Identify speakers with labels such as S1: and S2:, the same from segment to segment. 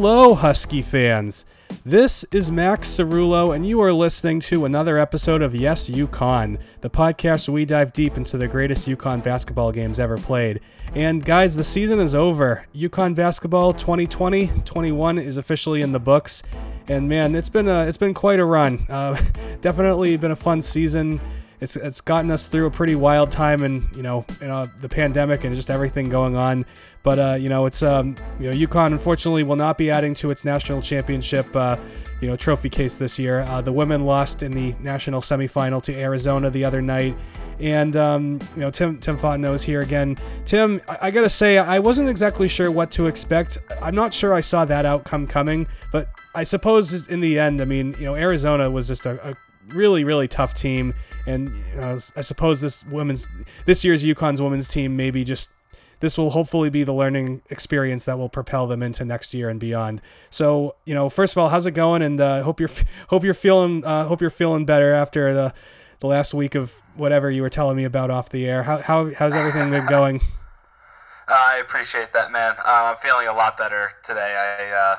S1: Hello, Husky fans. This is Max Cerullo, and you are listening to another episode of Yes UConn, the podcast where we dive deep into the greatest UConn basketball games ever played. And guys, the season is over. UConn basketball 2020-21 is officially in the books, and man, it's been a it's been quite a run. Uh, definitely been a fun season. It's it's gotten us through a pretty wild time, and you know, you know, the pandemic and just everything going on. But uh, you know, it's um, you know, UConn unfortunately will not be adding to its national championship, uh, you know, trophy case this year. Uh, the women lost in the national semifinal to Arizona the other night, and um, you know, Tim Tim Fontenot is here again. Tim, I, I, gotta say, I wasn't exactly sure what to expect. I'm not sure I saw that outcome coming, but I suppose in the end, I mean, you know, Arizona was just a, a really really tough team, and you know, I suppose this women's this year's UConn's women's team maybe just this will hopefully be the learning experience that will propel them into next year and beyond. So, you know, first of all, how's it going? And uh, hope you're hope you're feeling uh, hope you're feeling better after the the last week of whatever you were telling me about off the air. How, how how's everything been going?
S2: Uh, I appreciate that, man. Uh, I'm feeling a lot better today. I uh,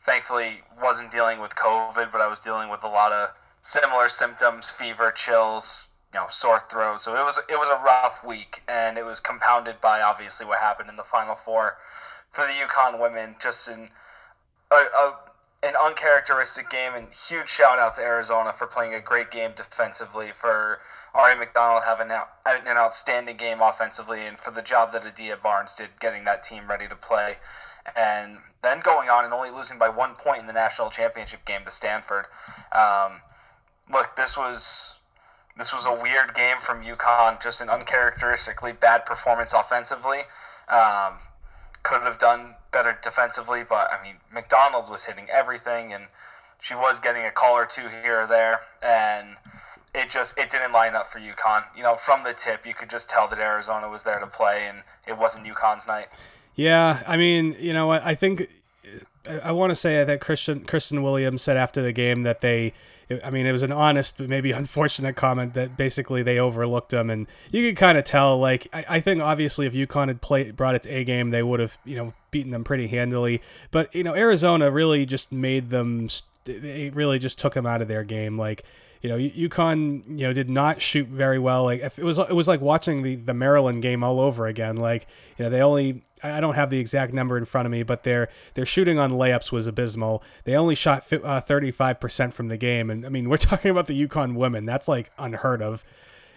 S2: thankfully wasn't dealing with COVID, but I was dealing with a lot of similar symptoms: fever, chills, you know sore throat. So it was it was a rough week, and it was compounded by obviously what happened in the Final Four for the UConn women. Just in a, a an uncharacteristic game, and huge shout out to Arizona for playing a great game defensively. For Ari McDonald having an outstanding game offensively, and for the job that Adia Barnes did getting that team ready to play. And then going on and only losing by one point in the national championship game to Stanford. Um, look, this was this was a weird game from UConn, just an uncharacteristically bad performance offensively. Um, could have done better defensively, but I mean, McDonald was hitting everything, and she was getting a call or two here or there, and it just it didn't line up for UConn. You know, from the tip, you could just tell that Arizona was there to play, and it wasn't UConn's night.
S1: Yeah, I mean, you know, I think I want to say that Christyn Christyn Williams said after the game that they I mean, it was an honest, but maybe unfortunate comment that basically they overlooked them, and you could kind of tell. Like, I, I, think obviously if UConn had played brought its A game, they would have you know beaten them pretty handily. But you know, Arizona really just made them. They really just took them out of their game. Like, you know, UConn, you know, did not shoot very well. Like it was, it was like watching the the Maryland game all over again. Like, you know, they only, I don't have the exact number in front of me, but their their shooting on layups was abysmal. They only shot uh, thirty five percent from the game, and I mean, we're talking about the UConn women. That's like unheard of.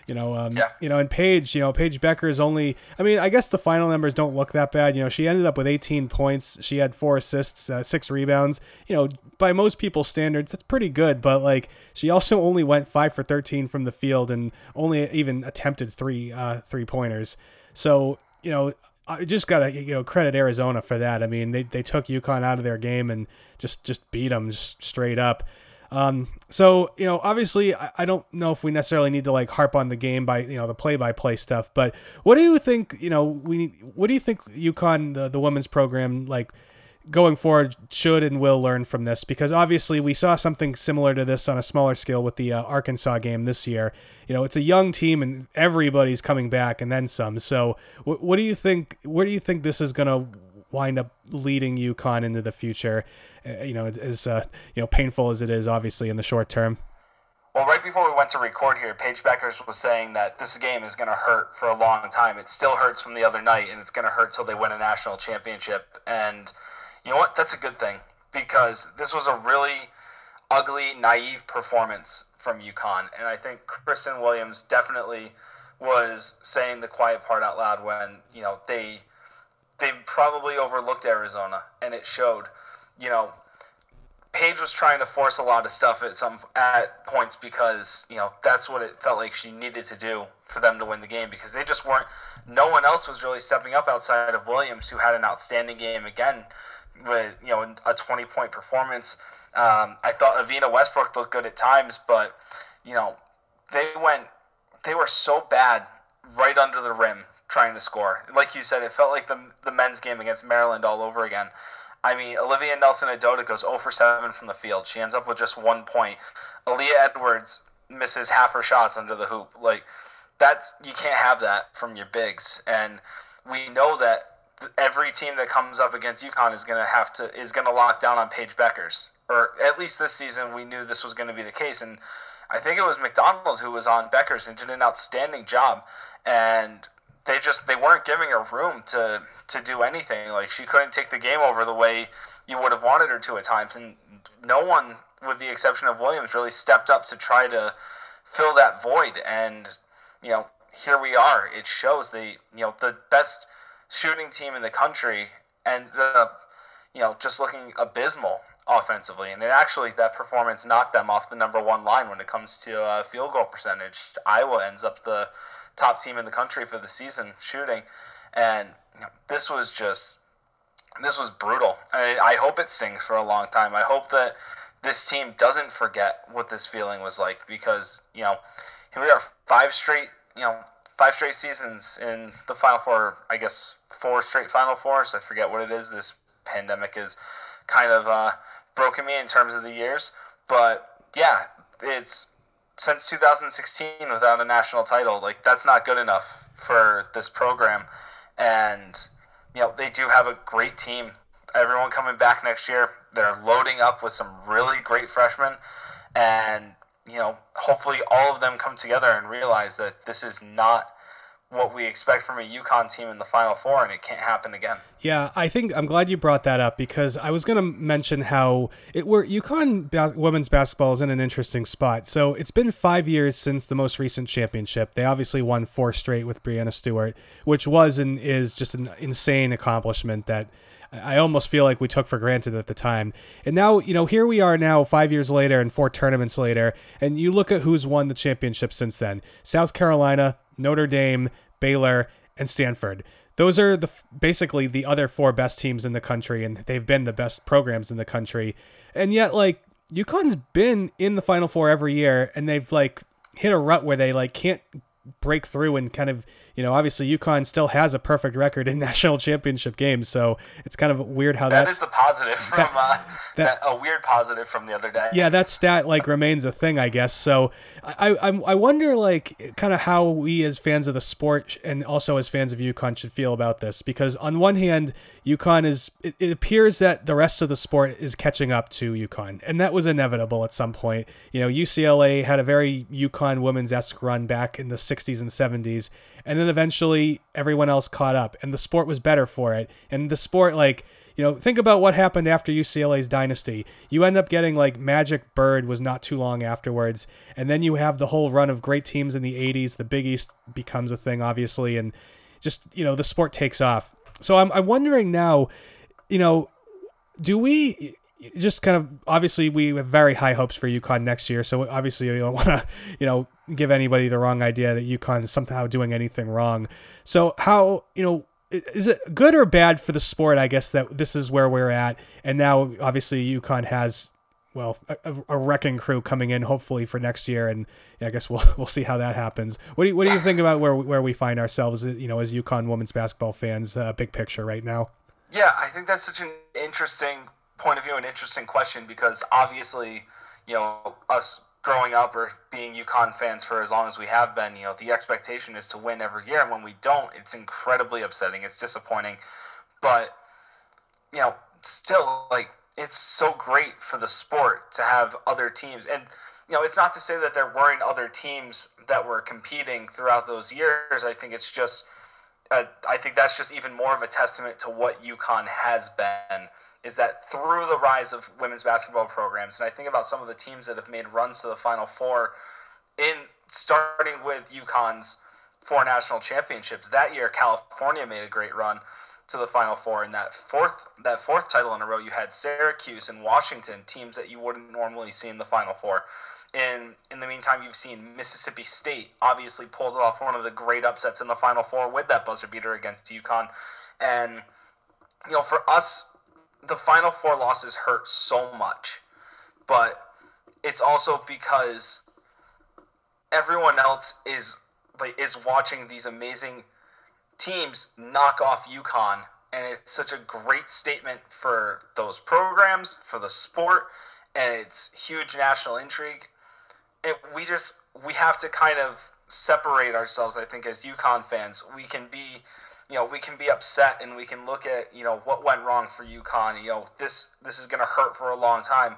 S1: You know, um, yeah. you know, and Paige, you know, Paige Bueckers is only. I mean, I guess the final numbers don't look that bad. You know, she ended up with 18 points. She had four assists, uh, six rebounds. You know, by most people's standards, that's pretty good. But like, she also only went five for 13 from the field and only even attempted three uh, three pointers. So you know, I just gotta you know credit Arizona for that. I mean, they they took UConn out of their game and just just beat them just straight up. Um, so you know, obviously, I, I, don't know if we necessarily need to like harp on the game by you know the play-by-play stuff, but what do you think? You know, we need, what do you think UConn the the women's program like going forward should and will learn from this? Because obviously, we saw something similar to this on a smaller scale with the uh, Arkansas game this year. You know, it's a young team and everybody's coming back and then some. So, what, what do you think? Where do you think this is going to wind up leading UConn into the future. Uh, you know, as uh, you know, painful as it is, obviously in the short term.
S2: Well, right before we went to record here, Paige Bueckers was saying that this game is going to hurt for a long time. It still hurts from the other night, and it's going to hurt till they win a national championship. And you know what? That's a good thing because this was a really ugly, naive performance from UConn, and I think Christyn Williams definitely was saying the quiet part out loud when you know they they probably overlooked Arizona, and it showed. You know, Paige was trying to force a lot of stuff at some at points because you know that's what it felt like she needed to do for them to win the game because they just weren't. No one else was really stepping up outside of Williams, who had an outstanding game again with you know a twenty point performance. Um, I thought Evina Westbrook looked good at times, but you know they went. They were so bad right under the rim trying to score. Like you said, it felt like the the men's game against Maryland all over again. I mean, Olivia Nelson-Ododa goes 0 for 7 from the field. She ends up with just one point. Aaliyah Edwards misses half her shots under the hoop. Like that's you can't have that from your bigs. And we know that every team that comes up against UConn is going to have to is going to lock down on Paige Bueckers, or at least this season we knew this was going to be the case, and I think it was McDonald who was on Bueckers and did an outstanding job, and they just they weren't giving her room to to do anything. Like she couldn't take the game over the way you would have wanted her to at times, and no one, with the exception of Williams, really stepped up to try to fill that void. And you know, here we are. It shows the you know the best shooting team in the country ends up you know just looking abysmal offensively, and it actually that performance knocked them off the number one line when it comes to uh, field goal percentage. Iowa ends up the top team in the country for the season shooting, and you know, this was just this was brutal. I, I hope it stings for a long time. I hope that this team doesn't forget what this feeling was like because you know here we are five straight you know five straight seasons in the final four i guess four straight final fours i forget what it is this pandemic is kind of uh, broken me in terms of the years but yeah it's since 2016 without a national title like that's not good enough for this program. And you know they do have a great team. Everyone coming back next year they're loading up with some really great freshmen, and you know, hopefully all of them come together and realize that this is not what we expect from a UConn team in the Final Four, and it can't happen again.
S1: Yeah, I think I'm glad you brought that up because I was going to mention how it were UConn bas- women's basketball is in an interesting spot. So it's been five years since the most recent championship. They obviously won four straight with Breanna Stewart, which was and is just an insane accomplishment that I almost feel like we took for granted at the time. And now, you know, here we are now, five years later and four tournaments later, and you look at who's won the championship since then South Carolina, Notre Dame, Baylor, and Stanford. Those are the basically the other four best teams in the country, and they've been the best programs in the country. And yet, like, UConn's been in the Final Four every year, and they've like hit a rut where they like can't break through and kind of you know obviously UConn still has a perfect record in national championship games so it's kind of weird how
S2: that
S1: that's
S2: is the positive from that, uh, that, that, a weird positive from the other day.
S1: Yeah that stat like remains a thing I guess so I I, I wonder like kind of how we as fans of the sport and also as fans of UConn should feel about this because on one hand UConn is it, it appears that the rest of the sport is catching up to UConn and that was inevitable at some point. You know UCLA had a very UConn women's esque run back in the 60s and 70s and then eventually everyone else caught up and the sport was better for it. And the sport like you know think about what happened after UCLA's dynasty. You end up getting like Magic Bird was not too long afterwards and then you have the whole run of great teams in the 80s the Big East becomes a thing obviously and just you know the sport takes off. So I'm I'm wondering now you know do we just kind of obviously we have very high hopes for UConn next year. So obviously we don't want to, you know, give anybody the wrong idea that UConn is somehow doing anything wrong. So how, you know, is it good or bad for the sport? I guess that this is where we're at, and now obviously UConn has well a, a wrecking crew coming in hopefully for next year, and yeah, I guess we'll we'll see how that happens. What do you, what do you think about where where we find ourselves, you know, as UConn women's basketball fans, uh, big picture right now?
S2: Yeah, I think that's such an interesting point of view, an interesting question because obviously, you know, us growing up or being UConn fans for as long as we have been, you know, the expectation is to win every year, and when we don't, it's incredibly upsetting. It's disappointing, but you know, still like it's so great for the sport to have other teams and you know, it's not to say that there weren't other teams that were competing throughout those years. I think it's just, uh, I think that's just even more of a testament to what UConn has been is that through the rise of women's basketball programs, and I think about some of the teams that have made runs to the Final Four, in starting with UConn's four national championships that year, California made a great run to the Final Four. In that fourth that fourth title in a row, you had Syracuse and Washington, teams that you wouldn't normally see in the Final Four. In in the meantime, you've seen Mississippi State obviously pulled off one of the great upsets in the Final Four with that buzzer beater against UConn, and you know for us the final four losses hurt so much, but it's also because everyone else is like is watching these amazing teams knock off UConn, and it's such a great statement for those programs, for the sport, and it's huge national intrigue. And we just we have to kind of separate ourselves. I think as UConn fans, we can be you know, we can be upset and we can look at, you know, what went wrong for UConn. You know, this this is going to hurt for a long time.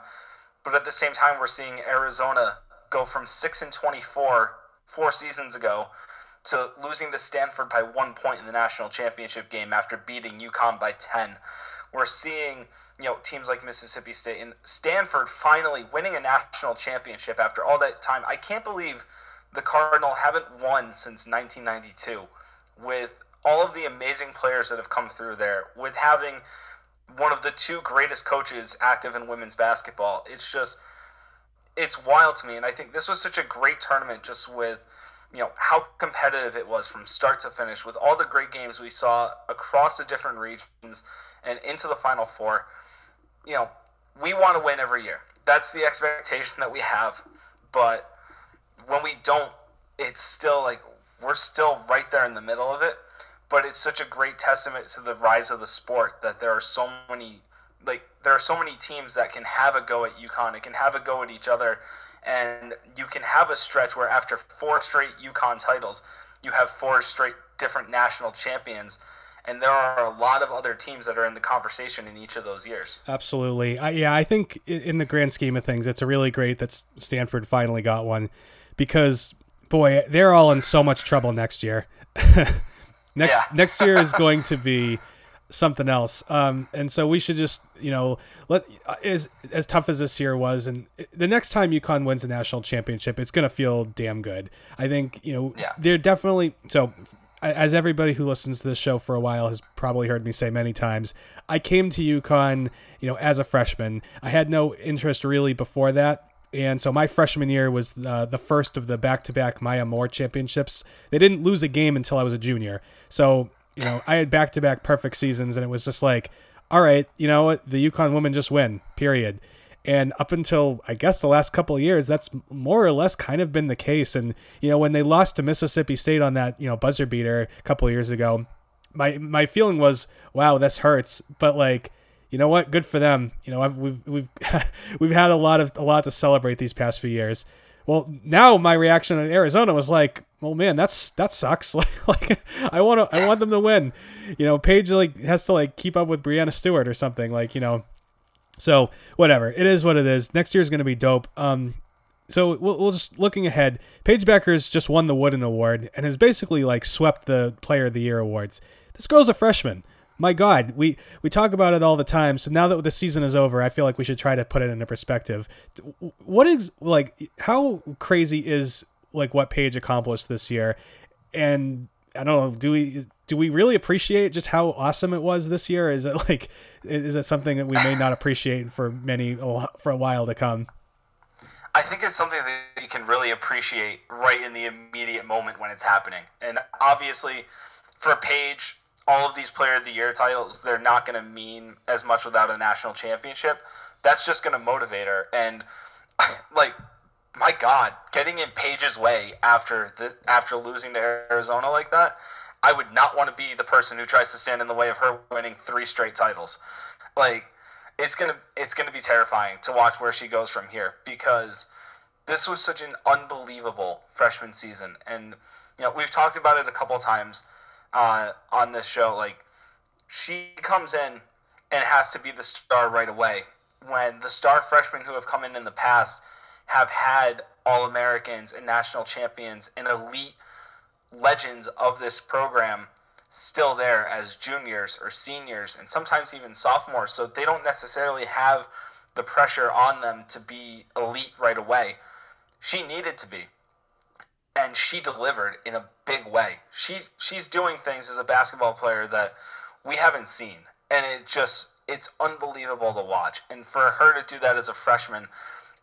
S2: But at the same time, we're seeing Arizona go from 6 and 24 four seasons ago to losing to Stanford by one point in the national championship game after beating UConn by 10. We're seeing you know teams like Mississippi State and Stanford finally winning a national championship after all that time. I can't believe the Cardinal haven't won since 1992 with all of the amazing players that have come through there with having one of the two greatest coaches active in women's basketball. It's just it's wild to me. And I think this was such a great tournament just with you know how competitive it was from start to finish with all the great games we saw across the different regions and into the final four. You know we want to win every year. That's the expectation that we have. But when we don't it's still like we're still right there in the middle of it but it's such a great testament to the rise of the sport that there are so many like there are so many teams that can have a go at UConn and can have a go at each other and you can have a stretch where after four straight UConn titles, you have four straight different national champions. And there are a lot of other teams that are in the conversation in each of those years.
S1: Absolutely. I, yeah, I think in the grand scheme of things, it's really great that Stanford finally got one because, boy, they're all in so much trouble next year. next yeah. next year is going to be something else. Um, and so we should just, you know, let as as tough as this year was, and the next time UConn wins a national championship, it's gonna feel damn good. I think you know yeah. they're definitely so. As everybody who listens to this show for a while has probably heard me say many times, I came to UConn, you know, as a freshman. I had no interest really before that. And so my freshman year was uh, the first of the back-to-back Maya Moore championships. They didn't lose a game until I was a junior. So you know, I had back to back perfect seasons, and it was just like, all right, you know the UConn women just win, period. And up until I guess the last couple of years, that's more or less kind of been the case. And you know, when they lost to Mississippi State on that you know buzzer beater a couple of years ago, my my feeling was, wow, this hurts. But like, you know what, good for them. You know, I've, we've we've we've had a lot of a lot to celebrate these past few years. Well, now my reaction in Arizona was like, well, man, that's that sucks. like, like I want to, I want them to win. You know, Paige like has to like keep up with Breanna Stewart or something. Like, you know, so whatever. It is what it is. Next year is going to be dope. Um, so we'll, we'll just looking ahead. Paige Bueckers just won the Wooden Award and has basically like swept the Player of the Year awards. This girl's a freshman my God, we we talk about it all the time. So now that the season is over, I feel like we should try to put it into perspective. What is like how crazy is like what Paige accomplished this year? And I don't know, do we do we really appreciate just how awesome it was this year? Is it like is it something that we may not appreciate for many for a while to come?
S2: I think it's something that you can really appreciate right in the immediate moment when it's happening. And obviously, for Paige, all of these player of the year titles, they're not going to mean as much without a national championship. That's just going to motivate her. And like, my God, getting in Paige's way after the after losing to Arizona like that, I would not want to be the person who tries to stand in the way of her winning three straight titles. Like, it's gonna it's gonna be terrifying to watch where she goes from here because this was such an unbelievable freshman season, and you know we've talked about it a couple times uh, on this show. Like she comes in and has to be the star right away. When the star freshmen who have come in in the past have had All Americans and national champions and elite legends of this program still there as juniors or seniors and sometimes even sophomores. So they don't necessarily have the pressure on them to be elite right away. She needed to be and she delivered in a big way. She she's doing things as a basketball player that we haven't seen, and it just it's unbelievable to watch. And for her to do that as a freshman,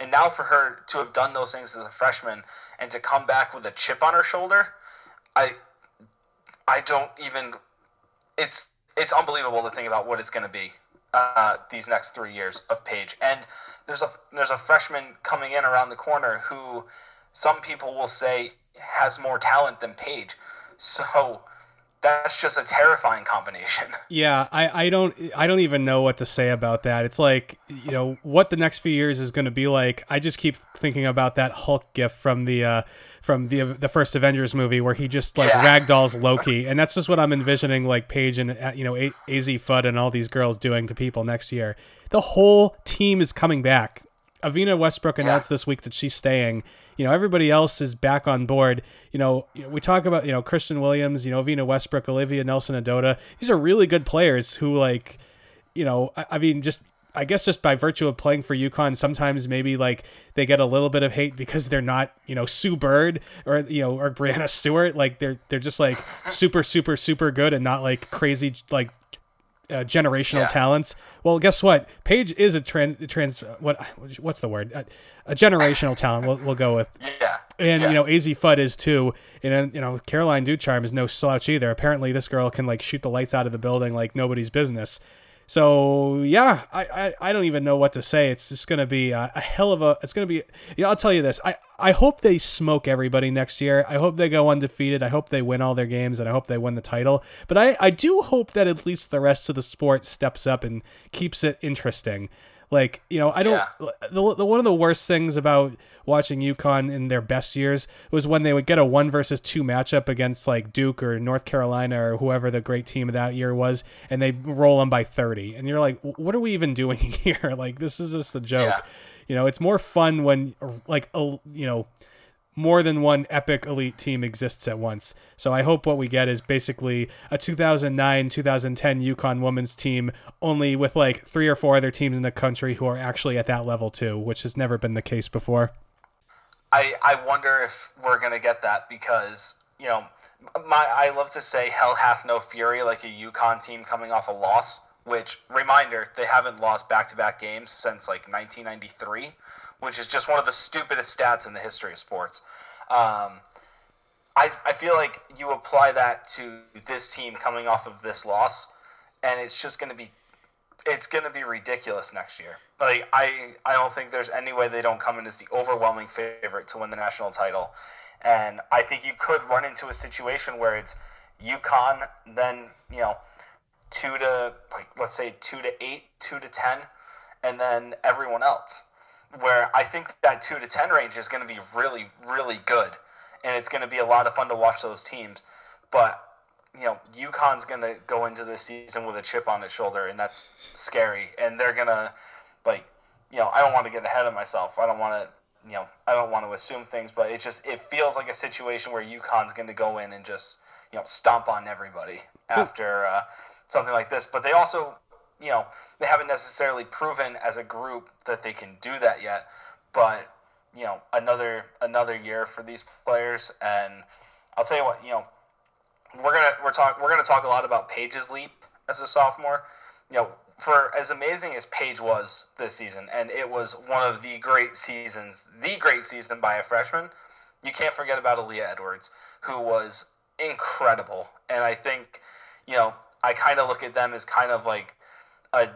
S2: and now for her to have done those things as a freshman and to come back with a chip on her shoulder, I I don't even it's it's unbelievable to think about what it's going to be uh, these next three years of Paige. And there's a there's a freshman coming in around the corner who some people will say has more talent than Paige. So that's just a terrifying combination.
S1: Yeah, I, I don't I don't even know what to say about that. It's like you know what the next few years is going to be like. I just keep thinking about that Hulk gif from the uh, from the the first Avengers movie where he just like yeah. ragdolls Loki, and that's just what I'm envisioning like Paige and uh, you know a- Az Fudd and all these girls doing to people next year. The whole team is coming back. Evina Westbrook announced yeah. this week that she's staying you know everybody else is back on board. You know, we talk about you know Christyn Williams, you know Vina Westbrook, Olivia Nelson-Ododa. These are really good players who like, you know, I, I mean just I guess just by virtue of playing for UConn, sometimes maybe like they get a little bit of hate because they're not, you know, Sue Bird or you know or Breanna Stewart. Like they're they're just like super super super good and not like crazy like uh, generational yeah. talents. Well, guess what? Paige is a trans trans what what's the word? A, a generational talent. We'll, we'll go with.
S2: Yeah.
S1: And
S2: yeah.
S1: you know, Az Fudd is too. And you know, Caroline Ducharme is no slouch either. Apparently, this girl can like shoot the lights out of the building like nobody's business. So yeah, I, I, I don't even know what to say. It's just gonna be a, a hell of a. It's gonna be. Yeah, I'll tell you this. I I hope they smoke everybody next year. I hope they go undefeated. I hope they win all their games, and I hope they win the title. But I I do hope that at least the rest of the sport steps up and keeps it interesting. Like you know, I don't. Yeah. The, the one of the worst things about watching UConn in their best years was when they would get a one versus two matchup against like Duke or North Carolina or whoever the great team of that year was, and they roll them by thirty, and you're like, what are we even doing here? like this is just a joke. Yeah. You know, it's more fun when like a you know more than one epic elite team exists at once. So I hope what we get is basically a 2009 2010 UConn women's team, only with like three or four other teams in the country who are actually at that level too, which has never been the case before.
S2: I, I wonder if we're going to get that because, you know, my I love to say hell hath no fury like a UConn team coming off a loss, which, reminder, they haven't lost back to back games since like 1993 which is just one of the stupidest stats in the history of sports. Um, I, I feel like you apply that to this team coming off of this loss, and it's just going to be it's going to be ridiculous next year. Like I I don't think there's any way they don't come in as the overwhelming favorite to win the national title, and I think you could run into a situation where it's UConn, then you know two to like let's say two to eight, two to ten, and then everyone else where I think that two to ten range is going to be really, really good, and it's going to be a lot of fun to watch those teams. But you know, UConn's going to go into this season with a chip on its shoulder, and that's scary. And they're going to like, you know, I don't want to get ahead of myself. I don't want to, you know, I don't want to assume things, but it just it feels like a situation where UConn's going to go in and just you know stomp on everybody after uh, something like this. But they also you know, they haven't necessarily proven as a group that they can do that yet. But you know, another another year for these players, and I'll tell you what, you know, we're gonna we're talk we're gonna talk a lot about Paige's leap as a sophomore. You know, for as amazing as Paige was this season, and it was one of the great seasons, the great season by a freshman. You can't forget about Aaliyah Edwards, who was incredible, and I think, you know, I kind of look at them as kind of like a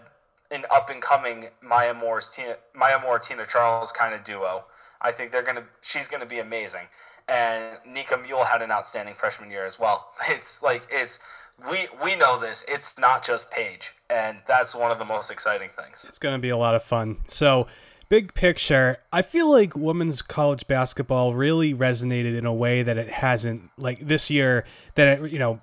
S2: an up and coming Maya Moore's Tina Maya Moore Tina Charles kind of duo. I think they're gonna she's gonna be amazing. And Nika Mühl had an outstanding freshman year as well. It's like it's we we know this. It's not just Paige, and that's one of the most exciting things.
S1: It's gonna be a lot of fun. So big picture, I feel like women's college basketball really resonated in a way that it hasn't like this year that it you know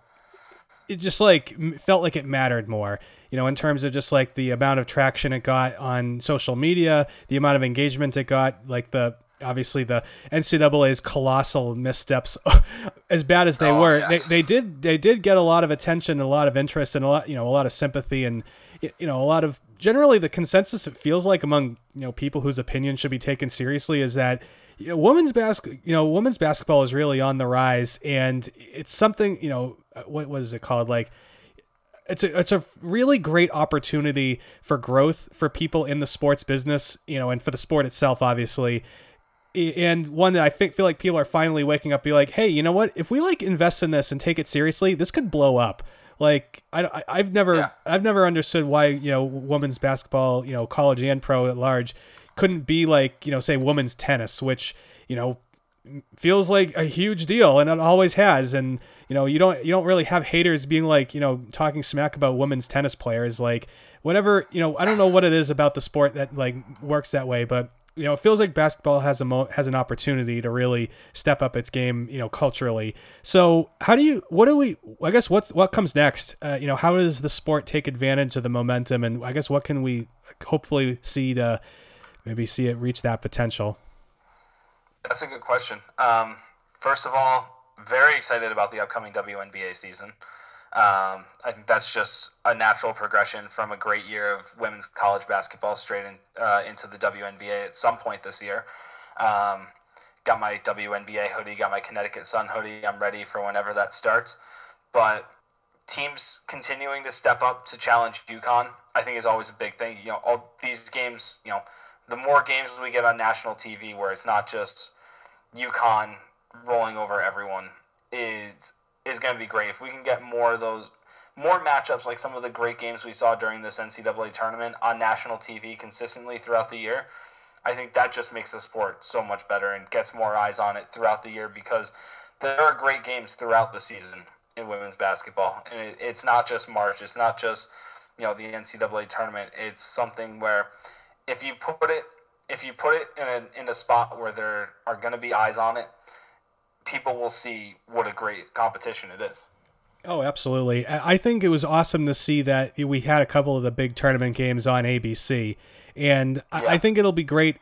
S1: it just like felt like it mattered more you know in terms of just like the amount of traction it got on social media the amount of engagement it got like the obviously the NCAA's colossal missteps, as bad as they oh, were, yes. they, they did they did get a lot of attention, a lot of interest, and a lot you know a lot of sympathy, and you know a lot of generally the consensus it feels like among you know people whose opinion should be taken seriously is that you know women's basket you know women's basketball is really on the rise, and it's something you know what was it called like it's a it's a really great opportunity for growth for people in the sports business, you know, and for the sport itself, obviously. And one that I think feel like people are finally waking up, be like, hey, you know what? If we like invest in this and take it seriously, this could blow up. Like I, I've never yeah. I've never understood why you know women's basketball, you know, college and pro at large, couldn't be like you know say women's tennis, which you know feels like a huge deal, and it always has. And you know, you don't you don't really have haters being like you know talking smack about women's tennis players. Like whatever you know, I don't know what it is about the sport that like works that way, but you know, it feels like basketball has a mo- has an opportunity to really step up its game, you know, culturally. So, how do you? What do we? I guess what's what comes next? Uh, you know, how does the sport take advantage of the momentum, and I guess what can we hopefully see to maybe see it reach that potential?
S2: That's a good question. Um, first of all, very excited about the upcoming WNBA season. Um, I think that's just a natural progression from a great year of women's college basketball straight in, uh, into the WNBA at some point this year. Um, got my WNBA hoodie, got my Connecticut Sun hoodie. I'm ready for whenever that starts. But teams continuing to step up to challenge UConn, I think is always a big thing. You know, all these games, you know, the more games we get on national TV where it's not just UConn rolling over everyone is is going to be great. If we can get more of those, more matchups like some of the great games we saw during this NCAA tournament on national TV consistently throughout the year, I think that just makes the sport so much better and gets more eyes on it throughout the year because there are great games throughout the season in women's basketball. And it, it's not just March, it's not just, you know, the NCAA tournament. It's something where if you put it if you put it in a, in a spot where there are going to be eyes on it, people will see what a great competition it is.
S1: Oh, absolutely. I think it was awesome to see that we had a couple of the big tournament games on ABC. And yeah. I think it'll be great.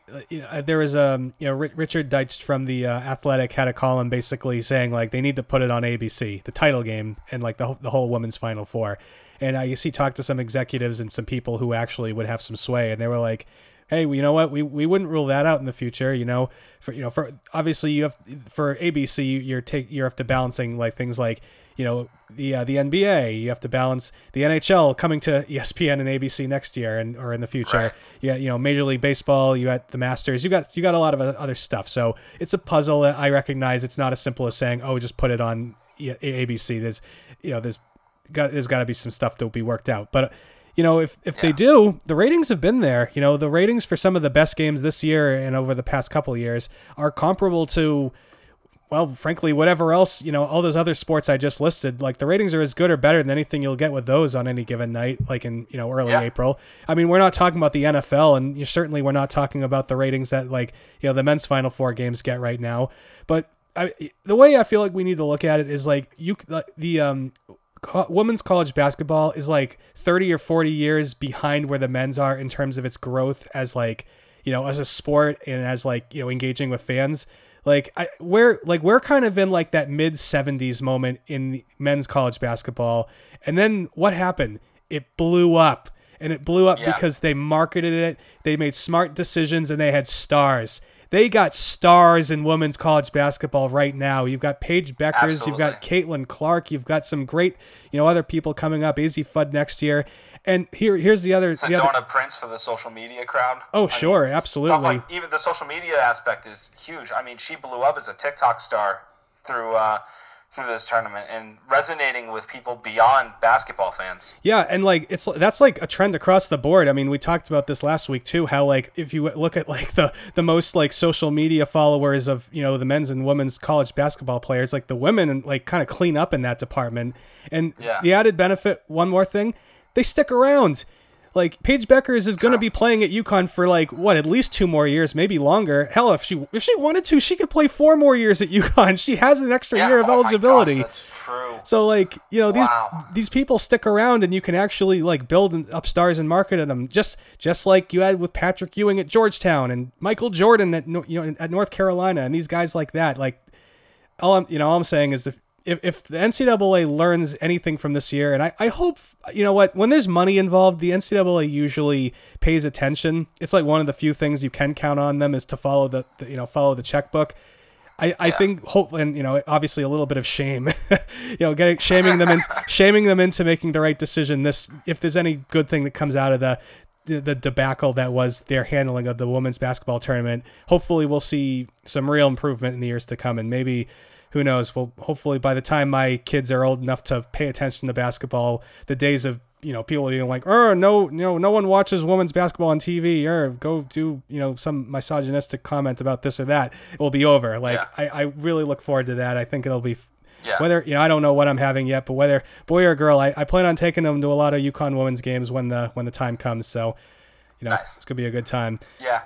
S1: Uh, there was a, um, you know, Richard Deitsch from the uh, Athletic had a column basically saying like they need to put it on ABC, the title game, and like the the whole women's Final Four. And I guess he talked to some executives and some people who actually would have some sway, and they were like, hey, you know what? We, we wouldn't rule that out in the future. You know, for you know, for obviously you have for ABC, you're take you have to balancing like things like you know the uh, the NBA. You have to balance the NHL coming to ESPN and ABC next year and or in the future. Right. Yeah, you know Major League Baseball. You got the Masters. You got you got a lot of other stuff. So it's a puzzle that I recognize. It's not as simple as saying, oh, just put it on ABC. There's you know there's got there's got to be some stuff to be worked out, but you know, if if yeah. they do, the ratings have been there. You know, the ratings for some of the best games this year and over the past couple years are comparable to well, frankly, whatever else, you know, all those other sports I just listed, like the ratings are as good or better than anything you'll get with those on any given night, like in, you know, early yeah. April. I mean, we're not talking about the NFL and you certainly we're not talking about the ratings that like, you know, the men's final four games get right now. But I, the way I feel like we need to look at it is like you, the, um, co- women's college basketball is like 30 or 40 years behind where the men's are in terms of its growth as like you know as a sport and as like you know engaging with fans. Like I, we're like we're kind of in like that mid 70s moment in men's college basketball. And then what happened? It blew up. And it blew up yeah. because they marketed it. They made smart decisions and they had stars they got stars in women's college basketball right now. You've got Paige Bueckers, Absolutely. you've got Caitlin Clark, you've got some great, you know, other people coming up. Azzi Fudd next year. And here, here's the other.
S2: Sedona
S1: the other...
S2: Prince for the social media crowd.
S1: Oh, I sure, mean, absolutely. Like,
S2: even the social media aspect is huge. I mean, she blew up as a TikTok star through uh, through this tournament and resonating with people beyond basketball fans.
S1: Yeah, and like it's that's like a trend across the board. I mean, we talked about this last week too. How like if you look at like the the most like social media followers of you know the men's and women's college basketball players, like the women like kind of clean up in that department. And yeah. the added benefit, one more thing, they stick around like Paige Bueckers is going to be playing at UConn for like what at least two more years, maybe longer. Hell, if she if she wanted to, she could play four more years at UConn. She has an extra yeah, year of oh eligibility.
S2: Gosh, that's true.
S1: So like you know these wow. these people stick around, and you can actually like build up stars and market them just just like you had with Patrick Ewing at Georgetown and Michael Jordan at you know at North Carolina and these guys like that. Like all I'm you know all I'm saying is the if, if the NCAA learns anything from this year, and I, I hope, you know what, when there's money involved, the NCAA usually pays attention. It's like one of the few things you can count on them is to follow the, the you know, follow the checkbook. I, I think hope and you know obviously a little bit of shame, you know, getting shaming them in, shaming them into making the right decision. This if there's any good thing that comes out of the, the the debacle that was their handling of the women's basketball tournament, hopefully we'll see some real improvement in the years to come, and maybe who knows? Well, hopefully by the time my kids are old enough to pay attention to basketball, the days of you know people being like, "Oh, no, you know, no one watches women's basketball on TV," or er, go do you know some misogynistic comment about this or that, it will be over. Like
S2: Yeah.
S1: I, I really look forward to that. I think it'll be
S2: Yeah.
S1: whether you know I don't know what I'm having yet, but whether boy or girl, I, I plan on taking them to a lot of UConn women's games when the when the time comes. So you know
S2: Nice.
S1: it's gonna be a good time.
S2: Yeah.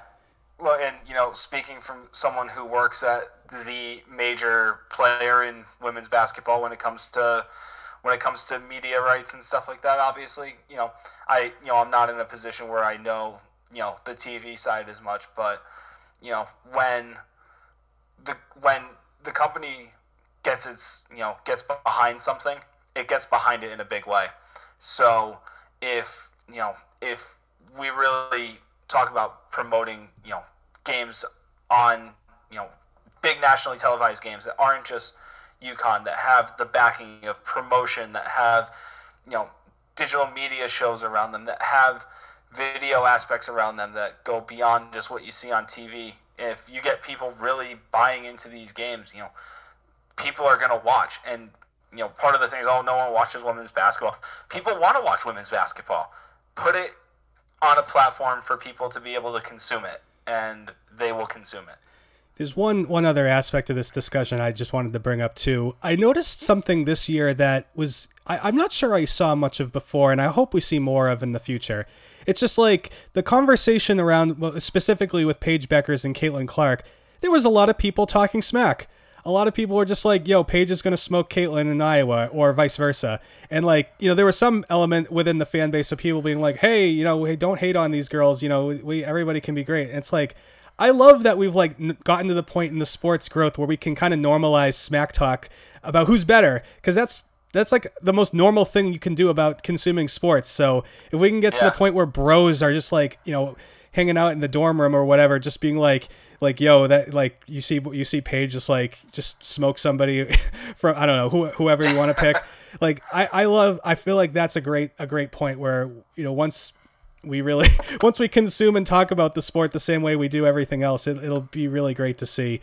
S2: Well, and you know, speaking from someone who works at the major player in women's basketball when it comes to when it comes to media rights and stuff like that, obviously, you know, I you know I'm not in a position where I know you know the TV side as much, but you know when the when the company gets its you know gets behind something, it gets behind it in a big way. So if you know if we really talk about promoting you know games on you know big nationally televised games that aren't just UConn that have the backing of promotion that have you know digital media shows around them that have video aspects around them that go beyond just what you see on TV. If you get people really buying into these games, you know, people are going to watch. And, you know, part of the thing is, oh, no one watches women's basketball. People want to watch women's basketball. Put it on a platform for people to be able to consume it, and they will consume it.
S1: There's one one other aspect of this discussion I just wanted to bring up too. I noticed something this year that was I, I'm not sure I saw much of before, and I hope we see more of in the future. It's just like the conversation around, specifically with Paige Bueckers and Caitlin Clark. There was a lot of people talking smack. A lot of people were just like, "Yo, Paige is gonna smoke Caitlin in Iowa," or vice versa. And like, you know, there was some element within the fan base of people being like, "Hey, you know, hey, don't hate on these girls. You know, we everybody can be great." And it's like, I love that we've like n- gotten to the point in the sports growth where we can kind of normalize smack talk about who's better because that's that's like the most normal thing you can do about consuming sports. So if we can get to the point where bros are just like you know hanging out in the dorm room or whatever, just being like like yo that like you see you see Paige just like just smoke somebody from I don't know who, whoever you want to pick. like I I love I feel like that's a great a great point where you know once we really once we consume and talk about the sport the same way we do everything else it, it'll be really great to see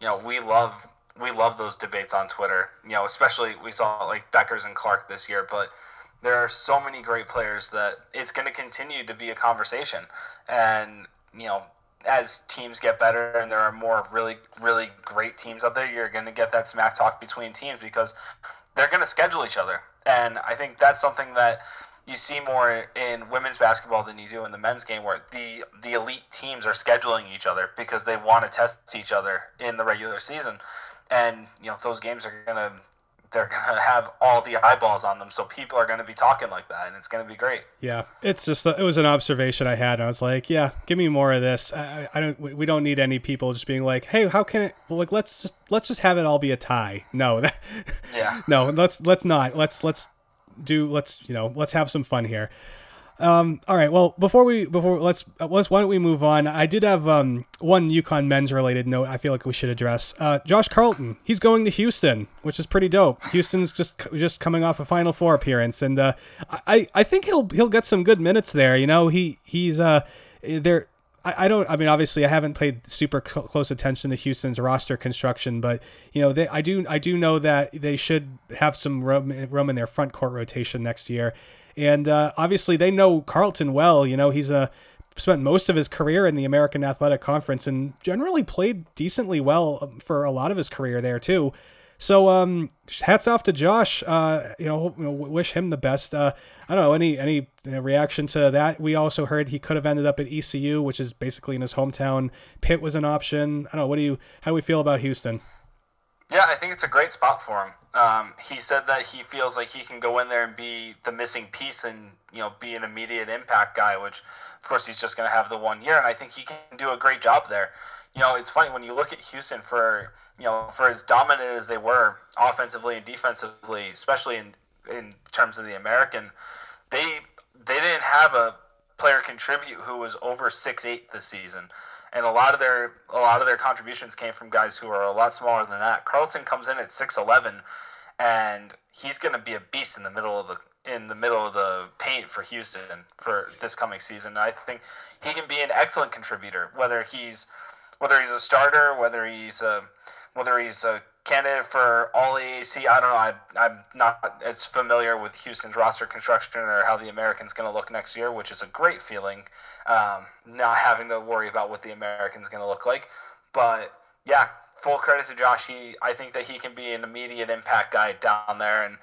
S2: you know, we love we love those debates on Twitter. You know, especially we saw like Bueckers and Clark this year, but there are so many great players that it's going to continue to be a conversation. And you know, as teams get better and there are more really really great teams out there, you're going to get that smack talk between teams because they're going to schedule each other. And I think that's something that you see more in women's basketball than you do in the men's game, where the the elite teams are scheduling each other because they want to test each other in the regular season, and you know those games are gonna they're gonna have all the eyeballs on them, so people are gonna be talking like that, and it's gonna be great.
S1: yeah it's just it was an observation i had and i was like yeah give me more of this i, I don't we we don't need any people just being like hey how can it well, like let's just let's just have it all be a tie no that,
S2: Yeah.
S1: no let's let's not let's let's do let's you know let's have some fun here. Um all right well before we before let's let's why don't we move on? I did have um one UConn men's related note i feel like we should address. Uh josh carlton he's going to houston which is pretty dope. Houston's just just coming off a final four appearance and uh i i think he'll he'll get some good minutes there you know? He he's uh there I I don't. I mean, obviously, I haven't paid super cl- close attention to Houston's roster construction, but you know, they, I do. I do know that they should have some room, room in their front court rotation next year, and uh, obviously, they know Carlton well. You know, he's a spent most of his career in the American Athletic Conference and generally played decently well um, for a lot of his career there too. So, um, hats off to Josh. Uh, you know, wish him the best. Uh, I don't know any any reaction to that. We also heard he could have ended up at ECU, which is basically in his hometown. Pitt was an option. I don't know. What do you? How do we feel about Houston?
S2: Yeah, I think it's a great spot for him. Um, he said that he feels like he can go in there and be the missing piece and you know be an immediate impact guy, which of course he's just going to have the one year, and I think he can do a great job there. You know, it's funny when you look at Houston for you know for as dominant as they were offensively and defensively, especially in in terms of the American, they they didn't have a player contribute who was over six eight this season and a lot of their a lot of their contributions came from guys who are a lot smaller than that. Carlton comes in at six eleven, and he's going to be a beast in the middle of the in the middle of the paint for Houston for this coming season. I think he can be an excellent contributor, whether he's whether he's a starter, whether he's a whether he's a candidate for all AAC. I don't know. I, I'm not as familiar with Houston's roster construction or how the American's going to look next year, which is a great feeling, um, not having to worry about what the American's going to look like. But yeah, full credit to Josh. He, I think that he can be an immediate impact guy down there, and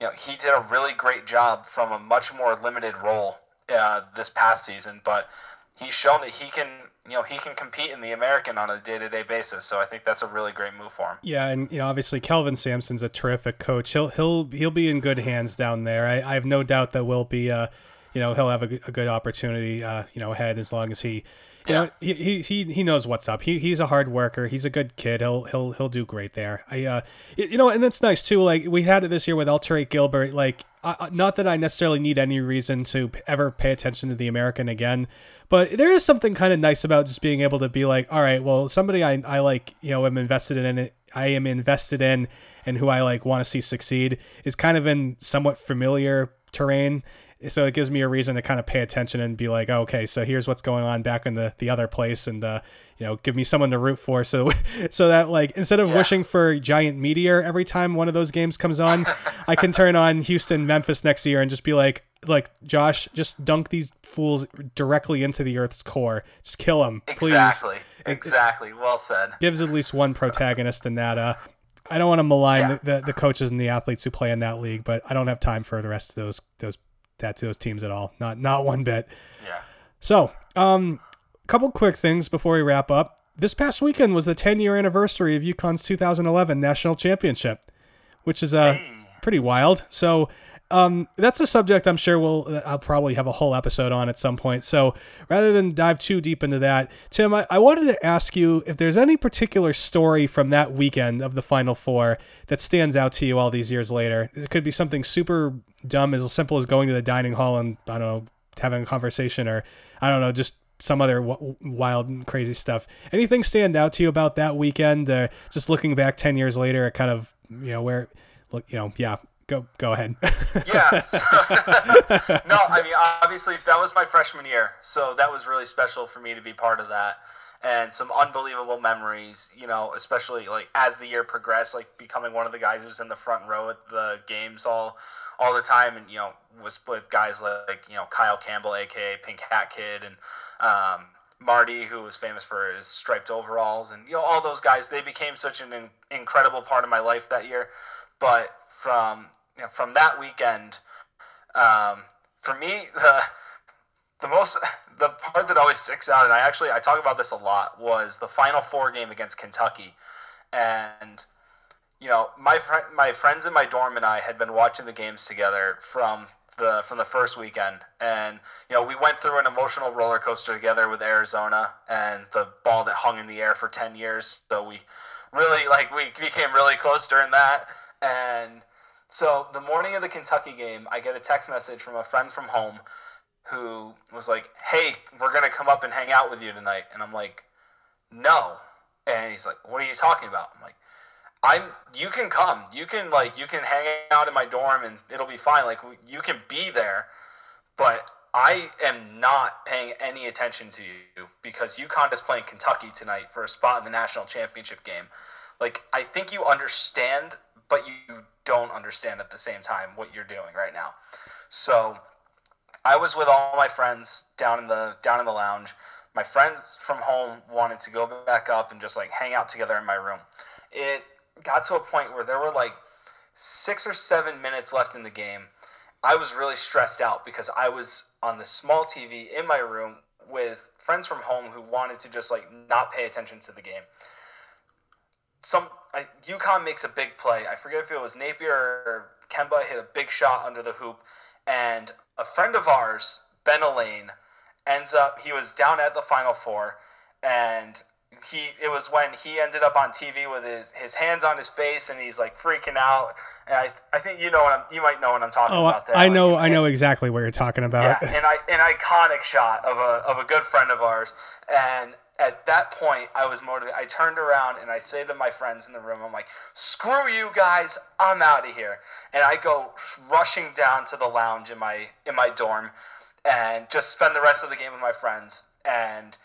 S2: you know he did a really great job from a much more limited role uh, this past season. But he's shown that he can you know he can compete in the American on a day to day basis. So I think that's a really great move for him.
S1: Yeah, and you know obviously Kelvin Sampson's a terrific coach. He'll he'll he'll be in good hands down there. I, I have no doubt that will be uh you know he'll have a, a good opportunity uh you know ahead as long as he you yeah. know, he, he he knows what's up. He he's a hard worker. He's a good kid. He'll he'll he'll do great there. I uh you know, and it's nice too. Like we had it this year with Alterique Gilbert. Like uh, not that I necessarily need any reason to ever pay attention to the American again, but there is something kind of nice about just being able to be like, all right, well, somebody I I like, you know, am invested in it. I am invested in, and who I like want to see succeed is kind of in somewhat familiar terrain so it gives me a reason to kind of pay attention and be like, oh, okay, so here's what's going on back in the the other place, and uh, you know, give me someone to root for. So so that like instead of yeah. wishing for giant meteor every time one of those games comes on, I can turn on Houston Memphis next year and just be like, like Josh, just dunk these fools directly into the Earth's core. Just kill them, please.
S2: Exactly. Exactly. Well said.
S1: Gives at least one protagonist in that. Uh, I don't want to malign yeah. the, the, the, coaches and the athletes who play in that league, but I don't have time for the rest of those those that to those teams at all. Not not one bit.
S2: Yeah.
S1: So, um, a couple quick things before we wrap up. This past weekend was the 10 year anniversary of UConn's 2011 national championship, which is uh, hey. pretty wild. So, um, that's a subject I'm sure we'll I'll probably have a whole episode on at some point. So rather than dive too deep into that, Tim, I, I wanted to ask you if there's any particular story from that weekend of the Final Four that stands out to you all these years later. It could be something super dumb, as simple as going to the dining hall and I don't know having a conversation, or I don't know just some other w- wild and crazy stuff. Anything stand out to you about that weekend? Uh, just looking back ten years later, kind of you know where look you know yeah go go ahead.
S2: yeah. So, no, I mean obviously that was my freshman year, so that was really special for me to be part of that, and some unbelievable memories. You know, especially like as the year progressed, like becoming one of the guys who's in the front row at the games all all the time, and you know was with guys like you know Kyle Campbell, aka Pink Hat Kid, and um, Marty, who was famous for his striped overalls, and you know all those guys. They became such an in- incredible part of my life that year. But from you know, from that weekend, um, for me the the most the part that always sticks out, and I actually I talk about this a lot, was the Final Four game against Kentucky, and you know my friend my friends in my dorm and I had been watching the games together from the from the first weekend, and you know we went through an emotional roller coaster together with Arizona and the ball that hung in the air for ten years. So we really like we became really close during that, and so the morning of the Kentucky game, I get a text message from a friend from home who was like, "Hey, we're gonna come up and hang out with you tonight," and I'm like, "No," and he's like, "What are you talking about?" I'm like, "I'm. You can come. You can like you can hang out in my dorm and it'll be fine. Like you can be there, but." I am not paying any attention to you because UConn is playing Kentucky tonight for a spot in the national championship game. Like, I think you understand, but you don't understand at the same time what you're doing right now. So I was with all my friends down in the down in the lounge. My friends from home wanted to go back up and just like hang out together in my room. It got to a point where there were like six or seven minutes left in the game. I was really stressed out because I was on the small TV in my room with friends from home who wanted to just like not pay attention to the game. Some I, UConn makes a big play. I forget if it was Napier or Kemba hit a big shot under the hoop, and a friend of ours, Ben Elaine, ends up. He was down at the Final Four, and he it was when he ended up on TV with his, his hands on his face and he's like freaking out. And I, I think you know what I'm, you might know what I'm talking oh, about.
S1: There. I know like, I know exactly what you're talking about.
S2: Yeah, and I an iconic shot of a of a good friend of ours, and at that point, I was motivated. I turned around and I say to my friends in the room, I'm like, screw you guys, I'm out of here. And I go rushing down to the lounge in my in my dorm and just spend the rest of the game with my friends. And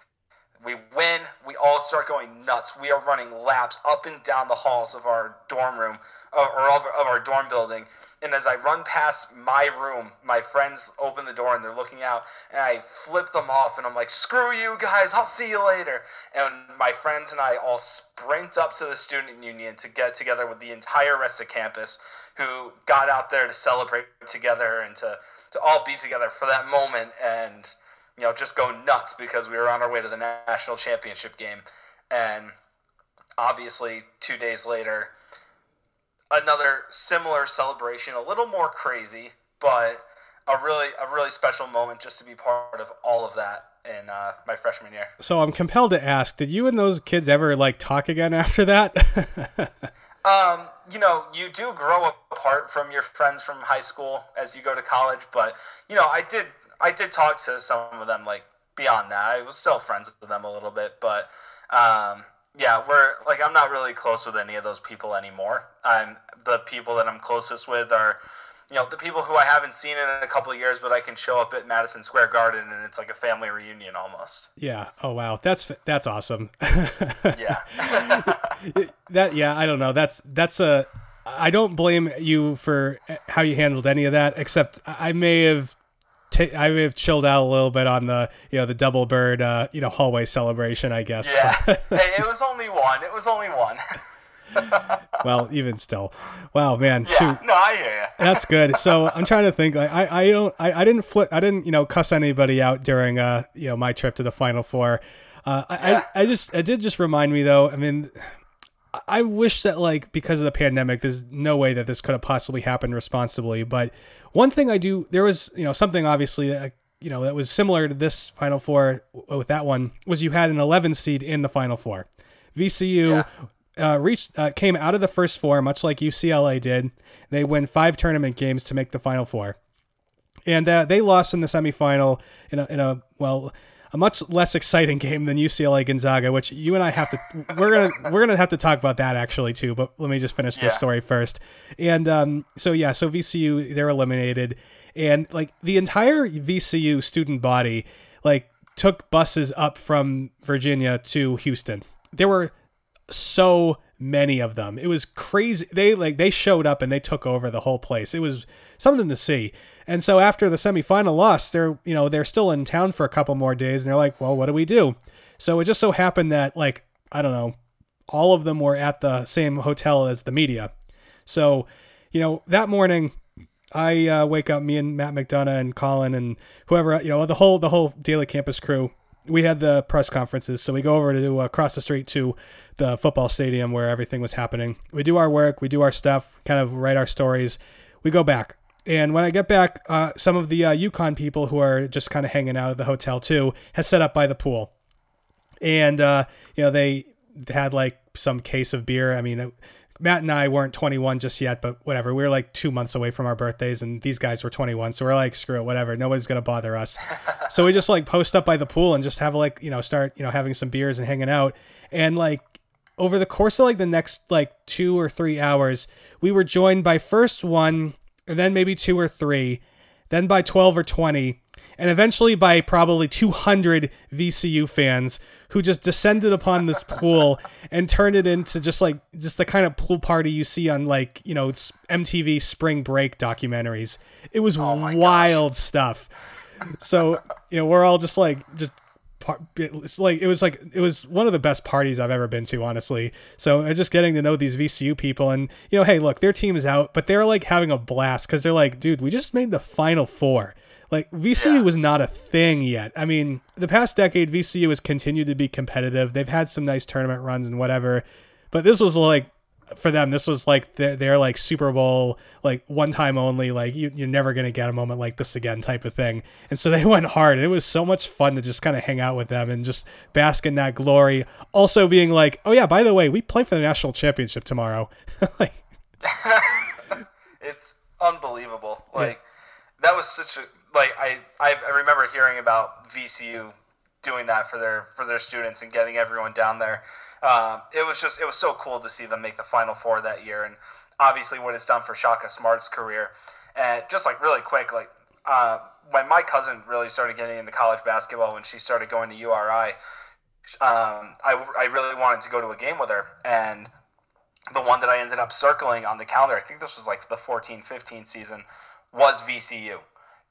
S2: We win. We all start going nuts. We are running laps up and down the halls of our dorm room or, or of, of our dorm building. And as I run past my room, my friends open the door and they're looking out, and I flip them off, and I'm like, "Screw you guys! I'll see you later." And my friends and I all sprint up to the student union to get together with the entire rest of campus, who got out there to celebrate together and to to all be together for that moment and you know just go nuts because we were on our way to the national championship game and obviously 2 days later another similar celebration a little more crazy but a really a really special moment just to be part of all of that in uh, my freshman year
S1: So I'm compelled to ask, did you and those kids ever like talk again after that?
S2: Um, you know, you do grow apart from your friends from high school as you go to college, but you know, I did I did talk to some of them like beyond that. I was still friends with them a little bit, but um, yeah, we're like I'm not really close with any of those people anymore. I'm the people that I'm closest with are you know the people who I haven't seen in a couple of years, but I can show up at Madison Square Garden and it's like a family reunion almost.
S1: yeah. Oh wow, that's that's awesome.
S2: Yeah.
S1: that yeah, I don't know. That's that's a I don't blame you for eh, how you handled any of that, except I may have. Ta I may have chilled out a little bit on the you know the double bird uh, you know hallway celebration I guess
S2: yeah. hey, it was only one. It was only one.
S1: well even still wow man
S2: yeah.
S1: shoot
S2: No, I hear you.
S1: That's good. So I'm trying to think. Like I, I don't, I, I didn't flip, I didn't, you know, cuss anybody out during, uh, you know, my trip to the Final Four. Uh, I,
S2: Yeah.
S1: I, I just, it did just remind me though. I mean, I wish that like because of the pandemic, there's no way that this could have possibly happened responsibly. But one thing I do, there was, you know, something obviously that. You know that was similar to this Final Four with that one was you had an 11 seed in the Final Four. VCU uh, reached uh, came out of the first four, much like UCLA did. They win five tournament games to make the Final Four, and uh, they lost in the semifinal in a, in a well a much less exciting game than UCLA Gonzaga, which you and I have to we're gonna we're gonna have to talk about that actually too. But let me just finish this story first. And um, so yeah, so VCU they're eliminated, and like the entire VCU student body like took buses up from Virginia to Houston. There were so many of them. It was crazy. They like they showed up and they took over the whole place. It was something to see. And so after the semifinal loss, they're you know they're still in town for a couple more days, and they're like, well, what do we do? So it just so happened that like I don't know, all of them were at the same hotel as the media. So you know that morning. I uh, wake up, me and Matt McDonough and Colin and whoever you know the whole the whole Daily Campus crew. We had the press conferences, so we go over to uh, across the street to the football stadium where everything was happening. We do our work, we do our stuff, kind of write our stories. We go back, and when I get back, uh, some of the uh, UConn people who are just kind of hanging out at the hotel too has set up by the pool, and uh, you know they had like some case of beer. I mean. Matt and I weren't 21 just yet, but whatever. We were like two months away from our birthdays, and these guys were 21. So we're like, screw it, whatever. Nobody's gonna bother us. so we just like post up by the pool and just have like you know start you know having some beers and hanging out. And like over the course of like the next like two or three hours, we were joined by first one, and then maybe two or three, then by 12 or 20, and eventually by probably 200 VCU fans who just descended upon this pool and turned it into just like just the kind of pool party you see on like you know MTV Spring Break documentaries. It was oh
S2: my
S1: wild stuff. So you know we're all just like just. Par- It's like it was like it was one of the best parties I've ever been to, honestly. So uh, just getting to know these VCU people, and you know, hey, look, their team is out, but they're like having a blast because they're like, dude, we just made the final four. Like VCU
S2: Yeah.
S1: was not a thing yet. I mean, the past decade, VCU has continued to be competitive. They've had some nice tournament runs and whatever, but this was like for them. This was like their, their like Super Bowl, like one time only. Like you, you're never gonna get a moment like this again, type of thing. And so they went hard. It was so much fun to just kind of hang out with them and just bask in that glory. Also being like, oh yeah, by the way, we play for the national championship tomorrow. like,
S2: It's unbelievable. Like that was such a like I, I I remember hearing about VCU doing that for their for their students and getting everyone down there. Um, it was just it was so cool to see them make the Final Four that year, and obviously what it's done for Shaka Smart's career. And just like really quick, like uh, when my cousin really started getting into college basketball when she started going to URI, um, I, I really wanted to go to a game with her. And the one that I ended up circling on the calendar, I think this was like the 14 15 season, was VCU.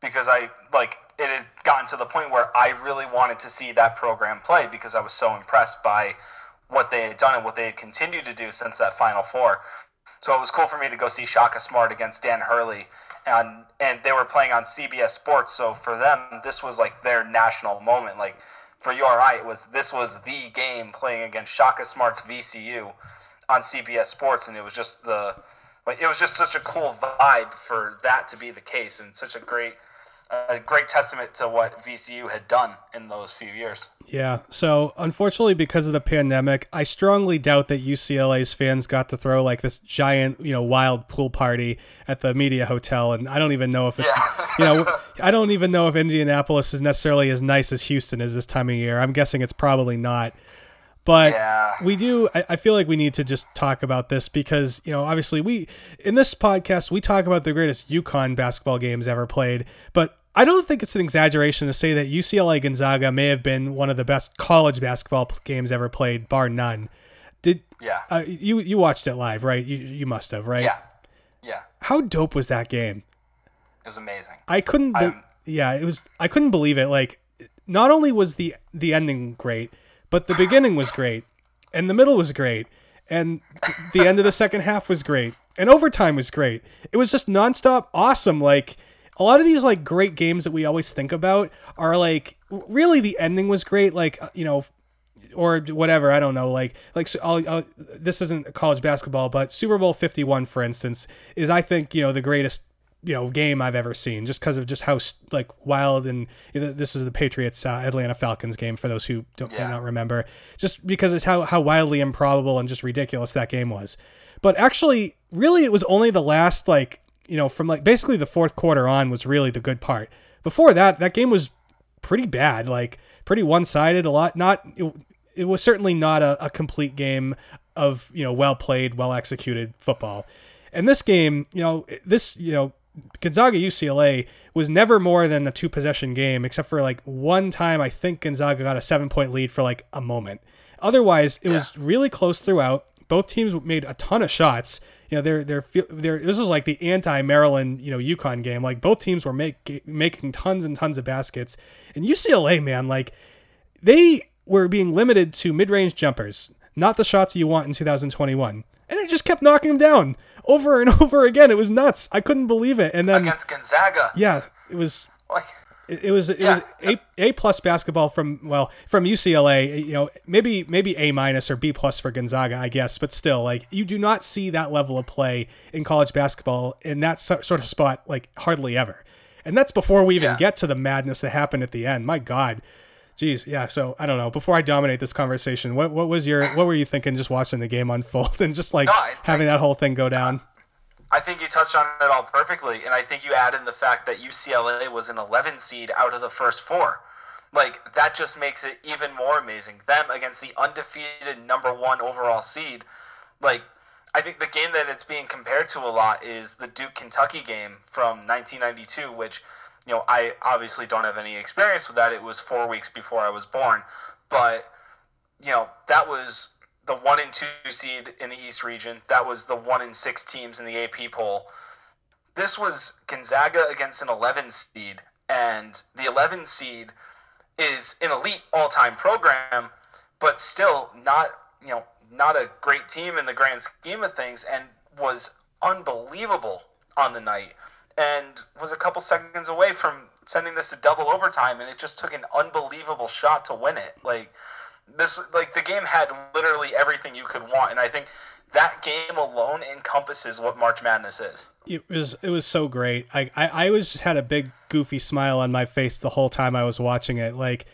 S2: Because I, like, it had gotten to the point where I really wanted to see that program play because I was so impressed by what they had done and what they had continued to do since that Final Four. So it was cool for me to go see Shaka Smart against Dan Hurley, and and they were playing on CBS Sports. So for them, this was like their national moment. Like for URI, it was this was the game playing against Shaka Smart's VCU on CBS Sports, and it was just the like it was just such a cool vibe for that to be the case, and such a great a great testament to what VCU had done in those few years.
S1: Yeah. So unfortunately, because of the pandemic, I strongly doubt that UCLA's fans got to throw like this giant, you know, wild pool party at the media hotel, and I don't even know if it's, yeah. you know, I don't even know if Indianapolis is necessarily as nice as Houston is this time of year. I'm guessing it's probably not. But yeah. we do, I, I, feel like we need to just talk about this because, you know, obviously we, in this podcast, we talk about the greatest UConn basketball games ever played. But I don't think it's an exaggeration to say that UCLA Gonzaga may have been one of the best college basketball games ever played, bar none. Did
S2: yeah?
S1: Uh, you you watched it live, right? You you must have, right?
S2: Yeah, yeah.
S1: How dope was that game?
S2: It was amazing.
S1: I couldn't. Be- yeah, it was. I couldn't believe it. Like, not only was the the ending great, but the beginning was great, and the middle was great, and the end of the second half was great, and overtime was great. It was just nonstop awesome. Like a lot of these like great games that we always think about are like really the ending was great. Like uh, you know, or whatever. I don't know. Like like so I'll, I'll, this isn't college basketball, but Super Bowl Fifty One, for instance, is I think you know the greatest you know game I've ever seen, just because of just how like wild and this is the Patriots uh, Atlanta Falcons game for those who don't yeah. not remember, just because it's how how wildly improbable and just ridiculous that game was. But actually, really, it was only the last like you know from like basically the fourth quarter on was really the good part. Before that, that game was pretty bad, like pretty one sided. A lot not it, it was certainly not a, a complete game of you know well played, well executed football. And this game, you know, this you know Gonzaga UCLA was never more than a two possession game, except for like one time I think Gonzaga got a seven point lead for like a moment. Otherwise, it yeah. was really close throughout. Both teams made a ton of shots. You know, they're they're they're this is like the anti Maryland you know UConn game. Like both teams were make, making tons and tons of baskets, and UCLA man, like they were being limited to mid range jumpers, not the shots you want in 2021, and it just kept knocking them down over and over again. It was nuts. I couldn't believe it. And then
S2: against Gonzaga,
S1: yeah, it was. Like, it, it was it yeah. was a a plus basketball from well from UCLA. You know maybe maybe a minus or B plus for Gonzaga, I guess. But still, like you do not see that level of play in college basketball in that sort of spot like hardly ever. And that's before we even yeah. get to the madness that happened at the end. My God. Jeez, yeah. So I don't know. Before I dominate this conversation, what what was your what were you thinking just watching the game unfold and just like no, having that whole thing go down?
S2: I think you touched on it all perfectly, and I think you add in the fact that UCLA was an 11 seed out of the first four. Like that just makes it even more amazing. Them against the undefeated number one overall seed. Like I think the game that it's being compared to a lot is the Duke Kentucky game from 1992, which you know, I obviously don't have any experience with that. It was four weeks before I was born, but you know, that was the one and two seed in the East region. That was the one and six teams in the AP poll. This was Gonzaga against an 11 seed, and the 11 seed is an elite all-time program, but still not you know not a great team in the grand scheme of things, and was unbelievable on the night and was a couple seconds away from sending this to double overtime, and it just took an unbelievable shot to win it. Like this, like the game had literally everything you could want, and I think that game alone encompasses what March Madness is.
S1: It was it was so great. I I, I was just had a big goofy smile on my face the whole time I was watching it. Like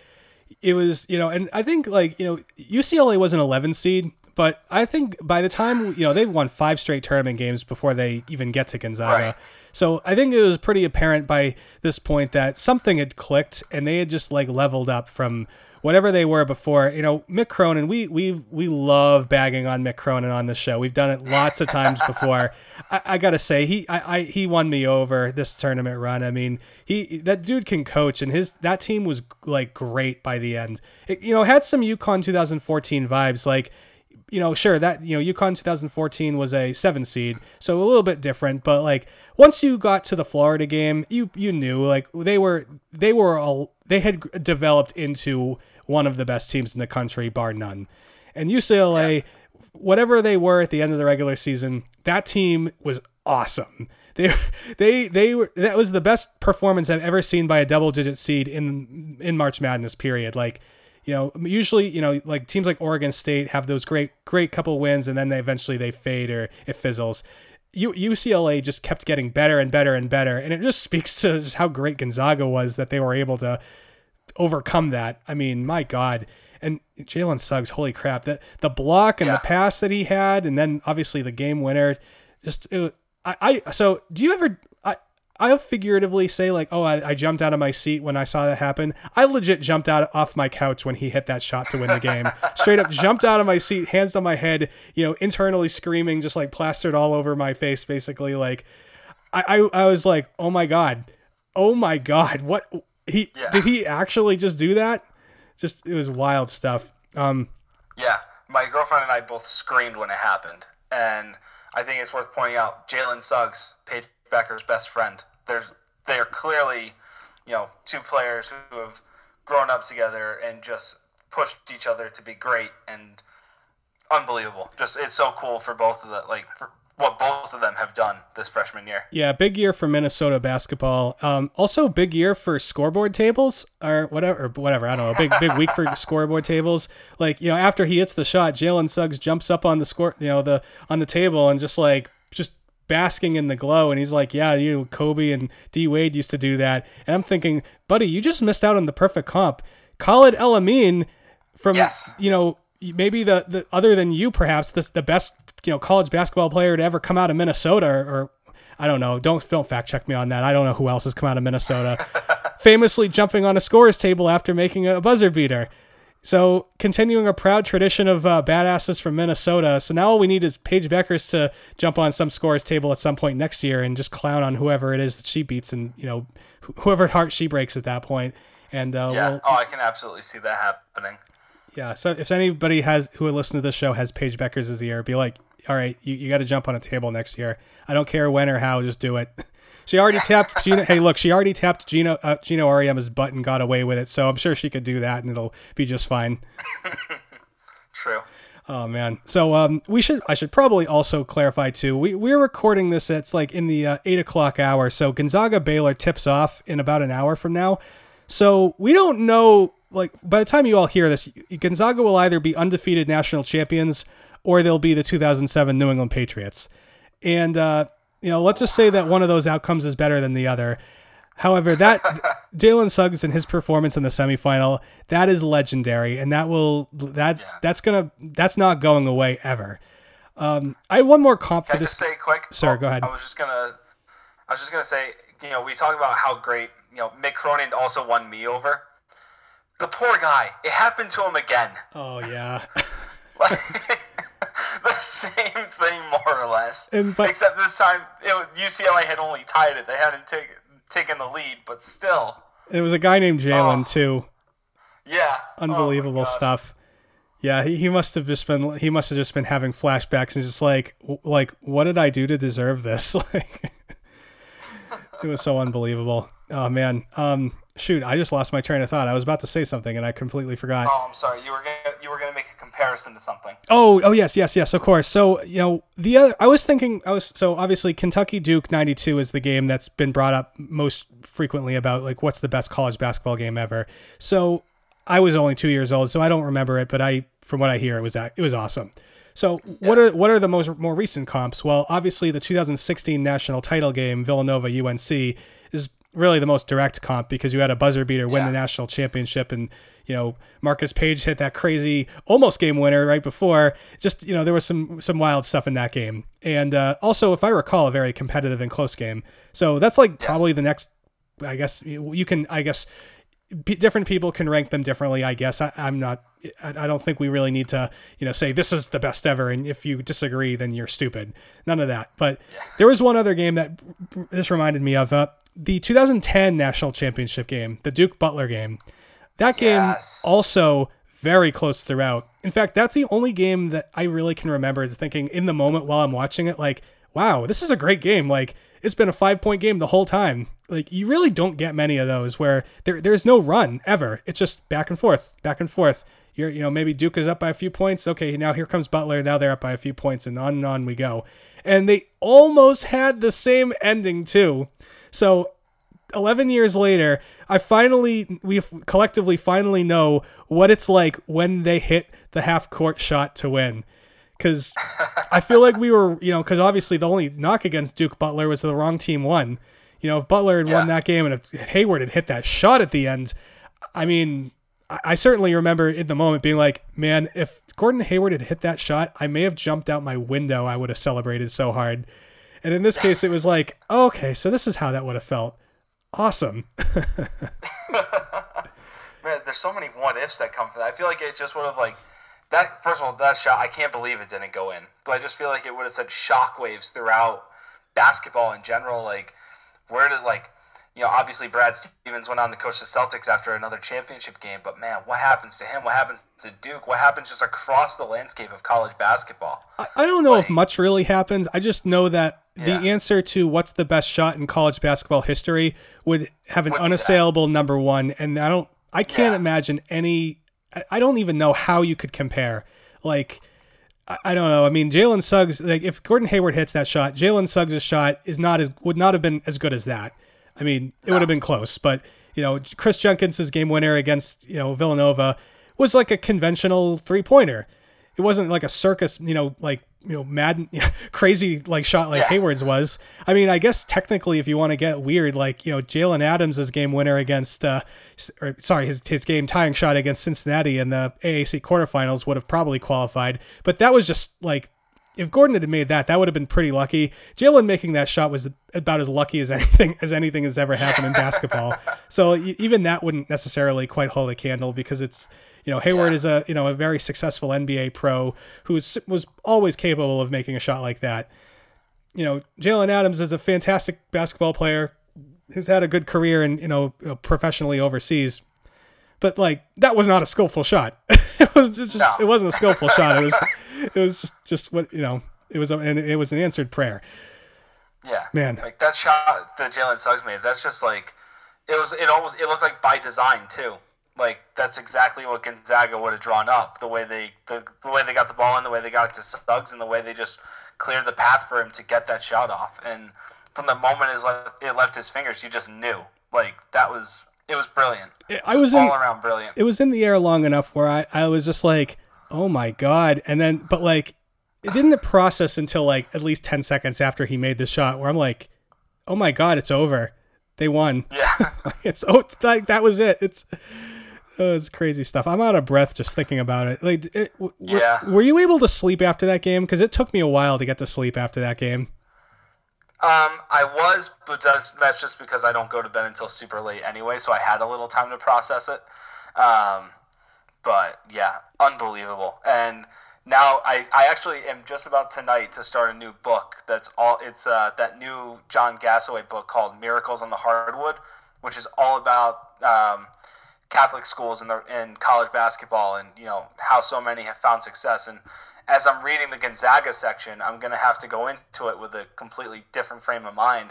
S1: it was you know, and I think like you know UCLA was an 11 seed, but I think by the time you know they won five straight tournament games before they even get to Gonzaga.
S2: Right.
S1: So I think it was pretty apparent by this point that something had clicked and they had just like leveled up from whatever they were before. You know, Mick Cronin, we we we love bagging on Mick Cronin on the show. We've done it lots of times before. I, I gotta say, he I, I he won me over this tournament run. I mean, he that dude can coach, and his that team was like great by the end. It, you know, had some UConn 2014 vibes, like you know, sure that you know UConn 2014 was a seven seed, so a little bit different. But like once you got to the Florida game, you you knew like they were they were all they had developed into one of the best teams in the country, bar none. And UCLA, whatever they were at the end of the regular season, that team was awesome. They they they were that was the best performance I've ever seen by a double digit seed in in March Madness period. Like you know, usually, you know, like teams like Oregon State have those great, great couple wins, and then they eventually they fade or it fizzles. U- UCLA just kept getting better and better and better, and it just speaks to just how great Gonzaga was that they were able to overcome that. I mean, my God. And Jalen Suggs, holy crap! That the block and
S2: Yeah.
S1: the pass that he had, and then obviously the game winner. Just it, I, I. So do you ever? I I'll figuratively say like, oh, I, I jumped out of my seat when I saw that happen. I legit jumped out off my couch when he hit that shot to win the game. Straight up jumped out of my seat, hands on my head, you know, internally screaming, just like plastered all over my face, basically. Like, I, I, I was like, oh my god, oh my god, what he
S2: Yeah.
S1: did he actually just do that? Just it was wild stuff. Um,
S2: Yeah, my girlfriend and I both screamed when it happened, and I think it's worth pointing out Jalen Suggs, Paige Bueckers' best friend. There's they are clearly, you know, two players who have grown up together and just pushed each other to be great and unbelievable. Just it's so cool for both of the like for what both of them have done this freshman year.
S1: Yeah, big year for Minnesota basketball. Um, also big year for scoreboard tables or whatever, or whatever. I don't know. Big big week for scoreboard tables. Like you know, after he hits the shot, Jalen Suggs jumps up on the score, you know, the on the table and just like just basking in the glow. And he's like, "Yeah, you know, Kobe and D Wade used to do that." And I'm thinking, buddy, you just missed out on the perfect comp. Khalid El Amin from
S2: Yes.
S1: you know maybe the, the other than you perhaps this the best you know college basketball player to ever come out of Minnesota or, or I don't know don't don't fact check me on that I don't know who else has come out of Minnesota famously jumping on a scorer's table after making a buzzer beater so continuing a proud tradition of uh, badasses from Minnesota so now all we need is Paige Bueckers to jump on some scores table at some point next year and just clown on whoever it is that she beats and you know wh- whoever heart she breaks at that point. and uh,
S2: Yeah.
S1: we'll,
S2: oh, I can absolutely see that happening.
S1: yeah. So if anybody has who would listen to this show has Paige Bueckers as the year, be like, all right, you, you got to jump on a table next year. I don't care when or how, just do it. She already tapped Gino. hey, look, she already tapped Gino uh, Gino Auriemma's butt and got away with it. So I'm sure she could do that and it'll be just fine.
S2: True.
S1: Oh man. So um, we should I should probably also clarify too. We we're recording this. It's like in the uh, eight o'clock hour. So Gonzaga Baylor tips off in about an hour from now. So we don't know. Like by the time you all hear this, Gonzaga will either be undefeated national champions or they'll be the 2007 New England Patriots. And uh, you know, let's just say that one of those outcomes is better than the other. However, that Jalen Suggs and his performance in the semifinal that is legendary, and that will that's that's gonna that's not going away ever. Um, I have one more comp for
S2: Can I
S1: this.
S2: just say quick?
S1: Sir, go ahead.
S2: I was just gonna, I was just gonna say, you know, we talk about how great, you know, Mick Cronin also won me over. The poor guy. It happened to him again.
S1: Oh yeah,
S2: the same thing, more or less.
S1: But-
S2: Except this time, it, UCLA had only tied it. They hadn't take, taken the lead, but still,
S1: it was a guy named Jalen
S2: Oh.
S1: too.
S2: yeah. Oh
S1: Unbelievable
S2: God.
S1: stuff. Yeah, he, he must have just been he must have just been having flashbacks and just like w- like what did I do to deserve this? Like it was so unbelievable. Oh man. Um shoot, I just lost my train of thought. I was about to say something and I completely forgot.
S2: Oh, I'm sorry. You were gonna, you were gonna make a comparison to something.
S1: Oh, oh yes, yes, yes, of course. So, you know, the other I was thinking I was so obviously Kentucky Duke 92 is the game that's been brought up most frequently about like what's the best college basketball game ever. So, I was only 2 years old, so I don't remember it, but I from what I hear it was that it was awesome. So, what are what are the most more recent comps? Well, obviously the 2016 national title game Villanova UNC really the most direct comp because you had a buzzer beater win
S2: Yeah.
S1: the national championship and you know Marcus Page hit that crazy almost game winner right before. Just you know there was some some wild stuff in that game, and uh, also if I recall, a very competitive and close game. So that's like probably the next. I guess you can. I guess different people can rank them differently. I guess I, I'm not. I, I don't think we really need to, you know, say this is the best ever, and if you disagree, then you're stupid. None of that. But there was one other game that this reminded me of. Uh, the 2010 national championship game, the Duke Butler game. That game
S2: Yes.
S1: also very close throughout. In fact, that's the only game that I really can remember thinking in the moment while I'm watching it, like, wow, this is a great game. Like, it's been a five point game the whole time. Like, you really don't get many of those where there, there's no run ever. It's just back and forth, back and forth. You're, you know, maybe Duke is up by a few points. Okay, now here comes Butler. Now they're up by a few points, and on and on we go. And they almost had the same ending, too. So 11 years later, I finally, we collectively finally know what it's like when they hit the half court shot to win. Because I feel like we were, you know, because obviously the only knock against Duke Butler was the wrong team won. You know, if Butler had won that game and if Hayward had hit that shot at the end, I mean, I certainly remember in the moment being like, man, if Gordon Hayward had hit that shot, I may have jumped out my window. I would have celebrated so hard. And in this case, it was like, oh, okay, so this is how that would have felt. Awesome.
S2: Man, there's so many what ifs that come from that. I feel like it just would have like that. First of all, that shot, I can't believe it didn't go in. But I just feel like it would have sent shockwaves throughout basketball in general. Like, where does like, you know, obviously Brad Stevens went on to coach the Celtics after another championship game. But man, what happens to him? What happens to Duke? What happens just across the landscape of college basketball?
S1: I, I don't know if much really happens. I just know that
S2: Yeah.
S1: the answer to what's the best shot in college basketball history would have an
S2: Would be that.
S1: unassailable number one. And I don't, I can't
S2: Yeah.
S1: imagine any, I- don't even know how you could compare. Like, I- I don't know. I mean, Jalen Suggs, like if Gordon Hayward hits that shot, Jalen Suggs' shot is not as would not have been as good as that. I mean, it would have been close, but you know, Chris Jenkins' game winner against you know Villanova was like a conventional three pointer. It wasn't like a circus, you know, like you know, mad, crazy like shot like
S2: Yeah.
S1: Hayward's was. I mean, I guess technically, if you want to get weird, like you know, Jalen Adams' game winner against, uh, or sorry, his his game tying shot against Cincinnati in the AAC quarterfinals would have probably qualified, but that was just like if Gordon had made that, that would have been pretty lucky. Jalen making that shot was about as lucky as anything as anything has ever happened in basketball. So even that wouldn't necessarily quite hold a candle because it's you know Hayward
S2: Yeah.
S1: is a you know a very successful NBA pro who was was always capable of making a shot like that. You know Jalen Adams is a fantastic basketball player who's had a good career and you know uh, professionally overseas. But like that was not a skillful shot. it was just
S2: No.
S1: it wasn't a skillful shot. It was it was just, just what you know. It was a, and it was an answered prayer.
S2: Yeah,
S1: Man.
S2: like that shot that Jalen Suggs made. That's just like it was. It almost it looked like by design too. Like that's exactly what Gonzaga would have drawn up. The way they the, the way they got the ball in, the way they got it to Suggs, and the way they just cleared the path for him to get that shot off. And from the moment it left, it left his fingers, you just knew. Like that was it was brilliant.
S1: I was
S2: all
S1: in
S2: around brilliant.
S1: it was in the air long enough where I, I was just like, oh my god. And then but like it didn't process until like at least ten seconds after he made the shot where I'm like, oh my god, it's over. They won.
S2: yeah,
S1: It's oh it's like that was it. It's it was crazy stuff. I'm out of breath just thinking about it. Like, it, w- were-
S2: Yeah.
S1: were you able to sleep after that game? Because it took me a while to get to sleep after that game.
S2: Um, I was, but that's that's just because I don't go to bed until super late anyway, so I had a little time to process it. Um, but yeah, unbelievable. And now I, I actually am just about tonight to start a new book. That's all. It's uh, that new John Gasaway book called Miracles on the Hardwood, which is all about um, Catholic schools in the in college basketball and you know how so many have found success. And as I'm reading the Gonzaga section, I'm gonna have to go into it with a completely different frame of mind.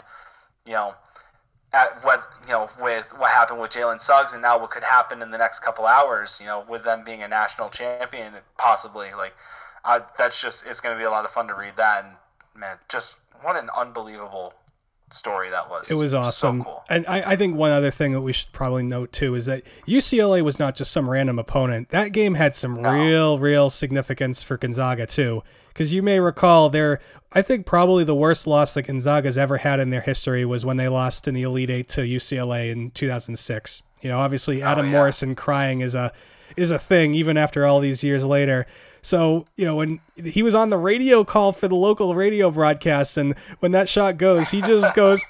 S2: You know, at what you know with what happened with Jalen Suggs and now what could happen in the next couple hours. You know, with them being a national champion possibly. Like, I, that's just it's gonna be a lot of fun to read that. And man, just what an unbelievable story that was.
S1: It was awesome.
S2: So cool.
S1: And I, I think one other thing that we should probably note too is that UCLA was not just some random opponent. That game had some
S2: No.
S1: real, real significance for Gonzaga too. Because you may recall their, I think probably the worst loss that Gonzaga's ever had in their history was when they lost in the Elite Eight to UCLA in 2006. You know, obviously oh, Adam
S2: yeah.
S1: Morrison crying is a is a thing even after all these years later. So, you know, when he was on the radio call for the local radio broadcast, and when that shot goes, he just goes,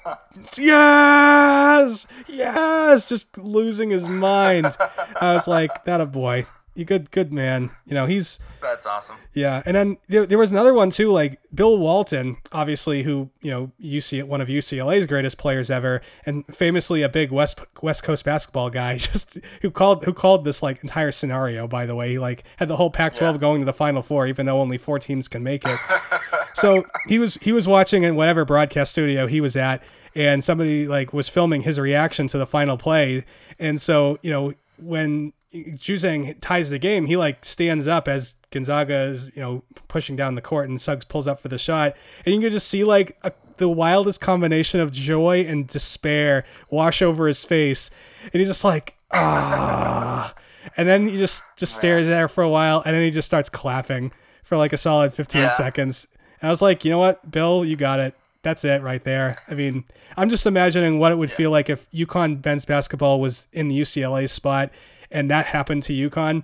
S1: Yes, yes, just losing his mind. I was like, That a boy. You good, good man. You know, he's
S2: That's awesome.
S1: yeah, and then there, there was another one too, like Bill Walton, obviously, who you know UC one of UCLA's greatest players ever, and famously a big West West Coast basketball guy, just who called who called this like entire scenario. By the way, he like had the whole Pac-12
S2: Yeah.
S1: going to the Final Four, even though only four teams can make it. so he was he was watching in whatever broadcast studio he was at, and somebody like was filming his reaction to the final play, and so you know when Juzang ties the game, he like stands up as Gonzaga is you know pushing down the court, and Suggs pulls up for the shot, and you can just see like a, the wildest combination of joy and despair wash over his face, and he's just like ah. And then he just just stares there for a while, and then he just starts clapping for like a solid 15
S2: Yeah.
S1: seconds. And I was like, you know what, Bill, you got it. That's it right there. I mean, I'm just imagining what it would feel like if UConn men's basketball was in the UCLA spot and that happened to UConn.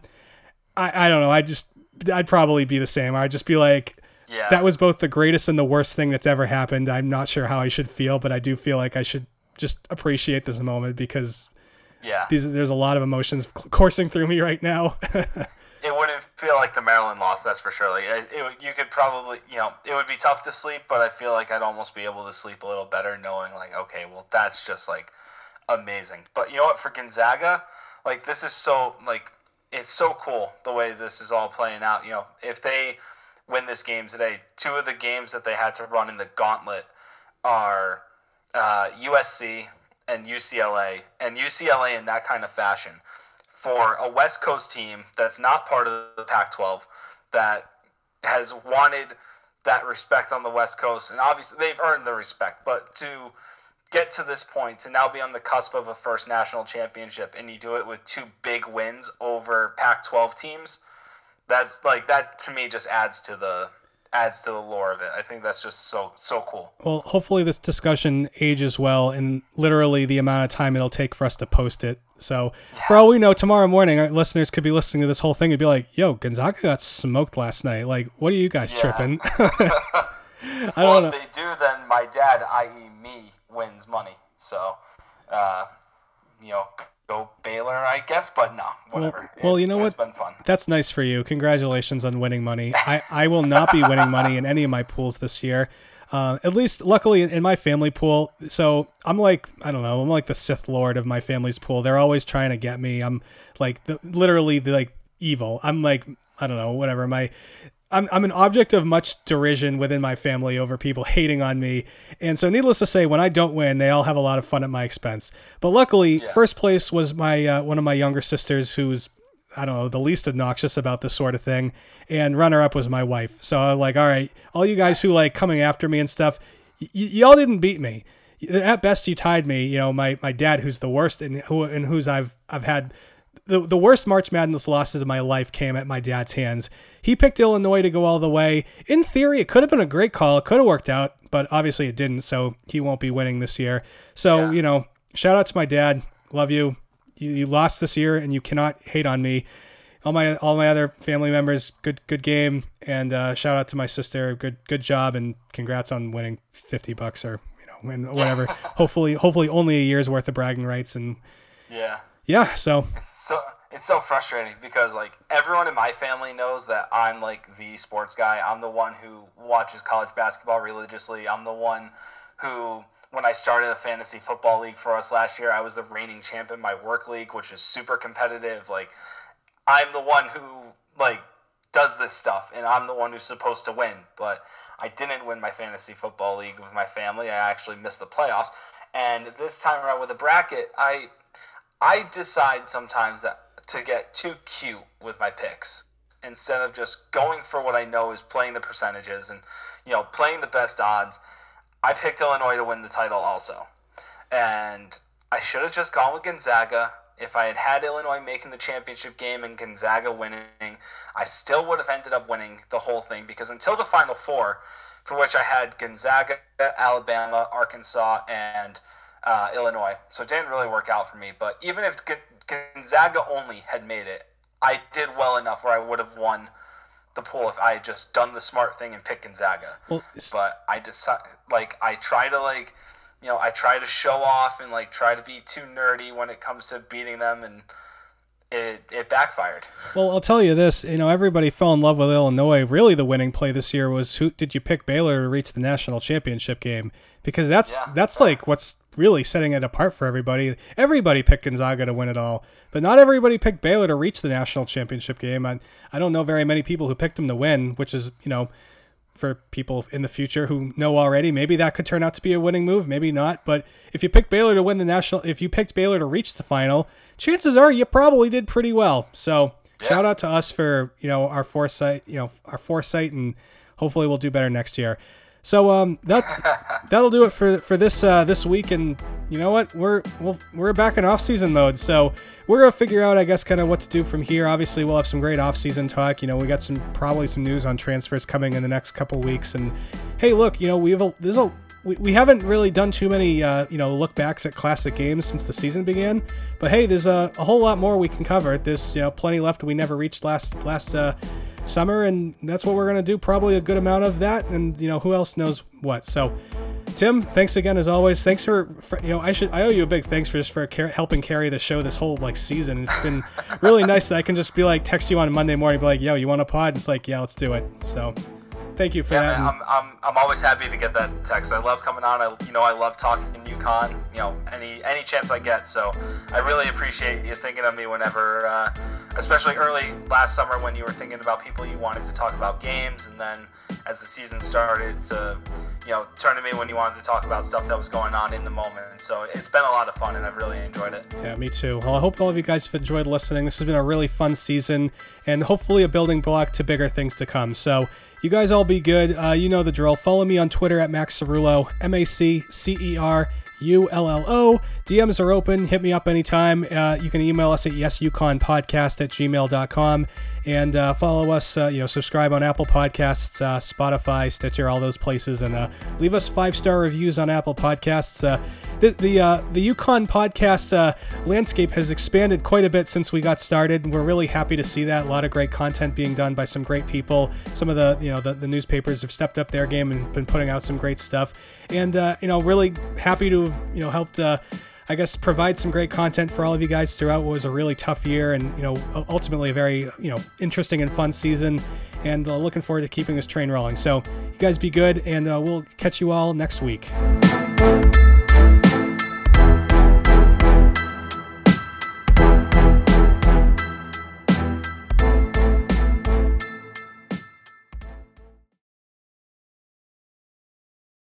S1: I, I don't know. I just I'd probably be the same. I'd just be like,
S2: Yeah.
S1: that was both the greatest and the worst thing that's ever happened. I'm not sure how I should feel, but I do feel like I should just appreciate this moment because
S2: yeah.
S1: these there's a lot of emotions coursing through me right now.
S2: it wouldn't feel like the Maryland loss, that's for sure. Like it, it, you could probably, you know, it would be tough to sleep, but I feel like I'd almost be able to sleep a little better knowing, like, okay, well, that's just like amazing. But you know what? For Gonzaga, like this is so like it's so cool the way this is all playing out. You know, if they win this game today, two of the games that they had to run in the gauntlet are uh, USC and UCLA, and UCLA in that kind of fashion for a West Coast team that's not part of the Pac 12 that has wanted that respect on the West Coast. And obviously, they've earned the respect, but to get to this point, to now be on the cusp of a first national championship, and you do it with two big wins over Pac 12 teams, that's like that to me just adds to the adds to the lore of it. I think that's just so so cool.
S1: Well, hopefully this discussion ages well in literally the amount of time it'll take for us to post it. So, for all we know, tomorrow morning our listeners could be listening to this whole thing and be like, "Yo, Gonzaga got smoked last night. Like, what are you guys
S2: Yeah.
S1: tripping?" I
S2: Well,
S1: don't
S2: if
S1: know.
S2: they do, then my dad, i.e., me, wins money. So, uh, you know, go Baylor, I guess. But no, whatever.
S1: well, you know
S2: It's
S1: what?
S2: been fun.
S1: That's nice for you. Congratulations on winning money. I, I will not be winning money in any of my pools this year. Uh, at least, luckily, in my family pool. So I'm like, I don't know, I'm like the Sith Lord of my family's pool. They're always trying to get me. I'm like, the, literally, the, like evil. I'm like, I don't know, whatever. My, I'm, I'm an object of much derision within my family over people hating on me. And so, needless to say, when I don't win, they all have a lot of fun at my expense. But luckily,
S2: Yeah.
S1: first place was my uh, one of my younger sisters who's I don't know, the least obnoxious about this sort of thing. And runner up was my wife. So I was like, all right, all you guys who like coming after me and stuff, y- y- y'all didn't beat me. At best, you tied me. You know, my, my dad, who's the worst and who and whose I've I've had the the worst March Madness losses of my life came at my dad's hands. He picked Illinois to go all the way. In theory, it could have been a great call. It could have worked out, but obviously it didn't. So he won't be winning this year. So
S2: Yeah.
S1: you know, shout out to my dad. Love you you, you lost this year and you cannot hate on me. All my all my other family members, good good game, and uh, shout out to my sister, good good job, and congrats on winning fifty bucks or you know win- whatever. hopefully hopefully only a year's worth of bragging rights and
S2: Yeah.
S1: yeah. So
S2: It's so it's so frustrating because like everyone in my family knows that I'm like the sports guy. I'm the one who watches college basketball religiously. I'm the one who when I started a fantasy football league for us last year, I was the reigning champ in my work league, which is super competitive. Like I'm the one who like does this stuff and I'm the one who's supposed to win, but I didn't win my fantasy football league with my family. I actually missed the playoffs. And this time around with the bracket, I I decide sometimes that to get too cute with my picks instead of just going for what I know is playing the percentages and you know playing the best odds. I picked Illinois to win the title also. And I should have just gone with Gonzaga. If I had had Illinois making the championship game and Gonzaga winning, I still would have ended up winning the whole thing because until the Final Four, for which I had Gonzaga, Alabama, Arkansas, and uh, Illinois. So it didn't really work out for me. But even if Gonzaga only had made it, I did well enough where I would have won the pool if I had just done the smart thing and picked Gonzaga. Well, but I decided, like, I try to like, you know, I try to show off and like try to be too nerdy when it comes to beating them, and it it backfired.
S1: Well, I'll tell you this, you know, everybody fell in love with Illinois. Really, the winning play this year was who did you pick Baylor to reach the national championship game? Because that's yeah, that's right. like what's really setting it apart for everybody. Everybody picked Gonzaga to win it all, but not everybody picked Baylor to reach the national championship game. I, I don't know very many people who picked them to win, which is, you know, for people in the future who know already, maybe that could turn out to be a winning move, maybe not. But if you picked Baylor to win the national, if you picked Baylor to reach the final, chances are you probably did pretty well. So yeah. shout out to us for, you know, our foresight, you know, our foresight and hopefully we'll do better next year. So um, that that'll do it for for this uh, this week. And you know what? We're we we're back in off season mode, so we're gonna figure out, I guess, kind of what to do from here. Obviously, we'll have some great off season talk. You know, we got some probably some news on transfers coming in the next couple weeks. And hey, look, you know, we have a there's a we, we haven't really done too many uh, you know look backs at classic games since the season began but hey there's a, a whole lot more we can cover there's you know plenty left we never reached last last uh, summer, and that's what we're gonna do. Probably a good amount of that, and you know who else knows what. So, Tim, thanks again as always. Thanks for, for you know I should I owe you a big thanks for just for car- helping carry the show this whole like season. It's been really nice that I can just be like text you on Monday morning, be like, yo, you want a pod? It's like, yeah, let's do it. So thank you for
S2: yeah,
S1: that.
S2: Man, I'm, I'm, I'm always happy to get that text. I love coming on. I you know I love talking in UConn. You know any any chance I get. So I really appreciate you thinking of me whenever, uh, especially early last summer when you were thinking about people you wanted to talk about games, and then as the season started to you know turn to me when you wanted to talk about stuff that was going on in the moment. So it's been a lot of fun, and I've really enjoyed it.
S1: Yeah, me too. Well, I hope all of you guys have enjoyed listening. This has been a really fun season, and hopefully a building block to bigger things to come. So you guys all be good. Uh, you know the drill. Follow me on Twitter at Mac Cerullo, M A C C E R U L L O. DMs are open. Hit me up anytime. Uh, you can email us at yesuconpodcast at gmail.com and uh, follow us. Uh, you know, subscribe on Apple Podcasts, uh, Spotify, Stitcher, all those places, and uh, leave us five star reviews on Apple Podcasts. Uh, the the, uh, the UConn podcast landscape has expanded quite a bit since we got started. And we're really happy to see that. A lot of great content being done by some great people. Some of the you know the, the newspapers have stepped up their game and been putting out some great stuff. And you know, really happy to have, you know helped I guess provide some great content for all of you guys throughout what was a really tough year and you know ultimately a very you know interesting and fun season and uh, looking forward to keeping this train rolling. So you guys be good and uh, we'll catch you all next week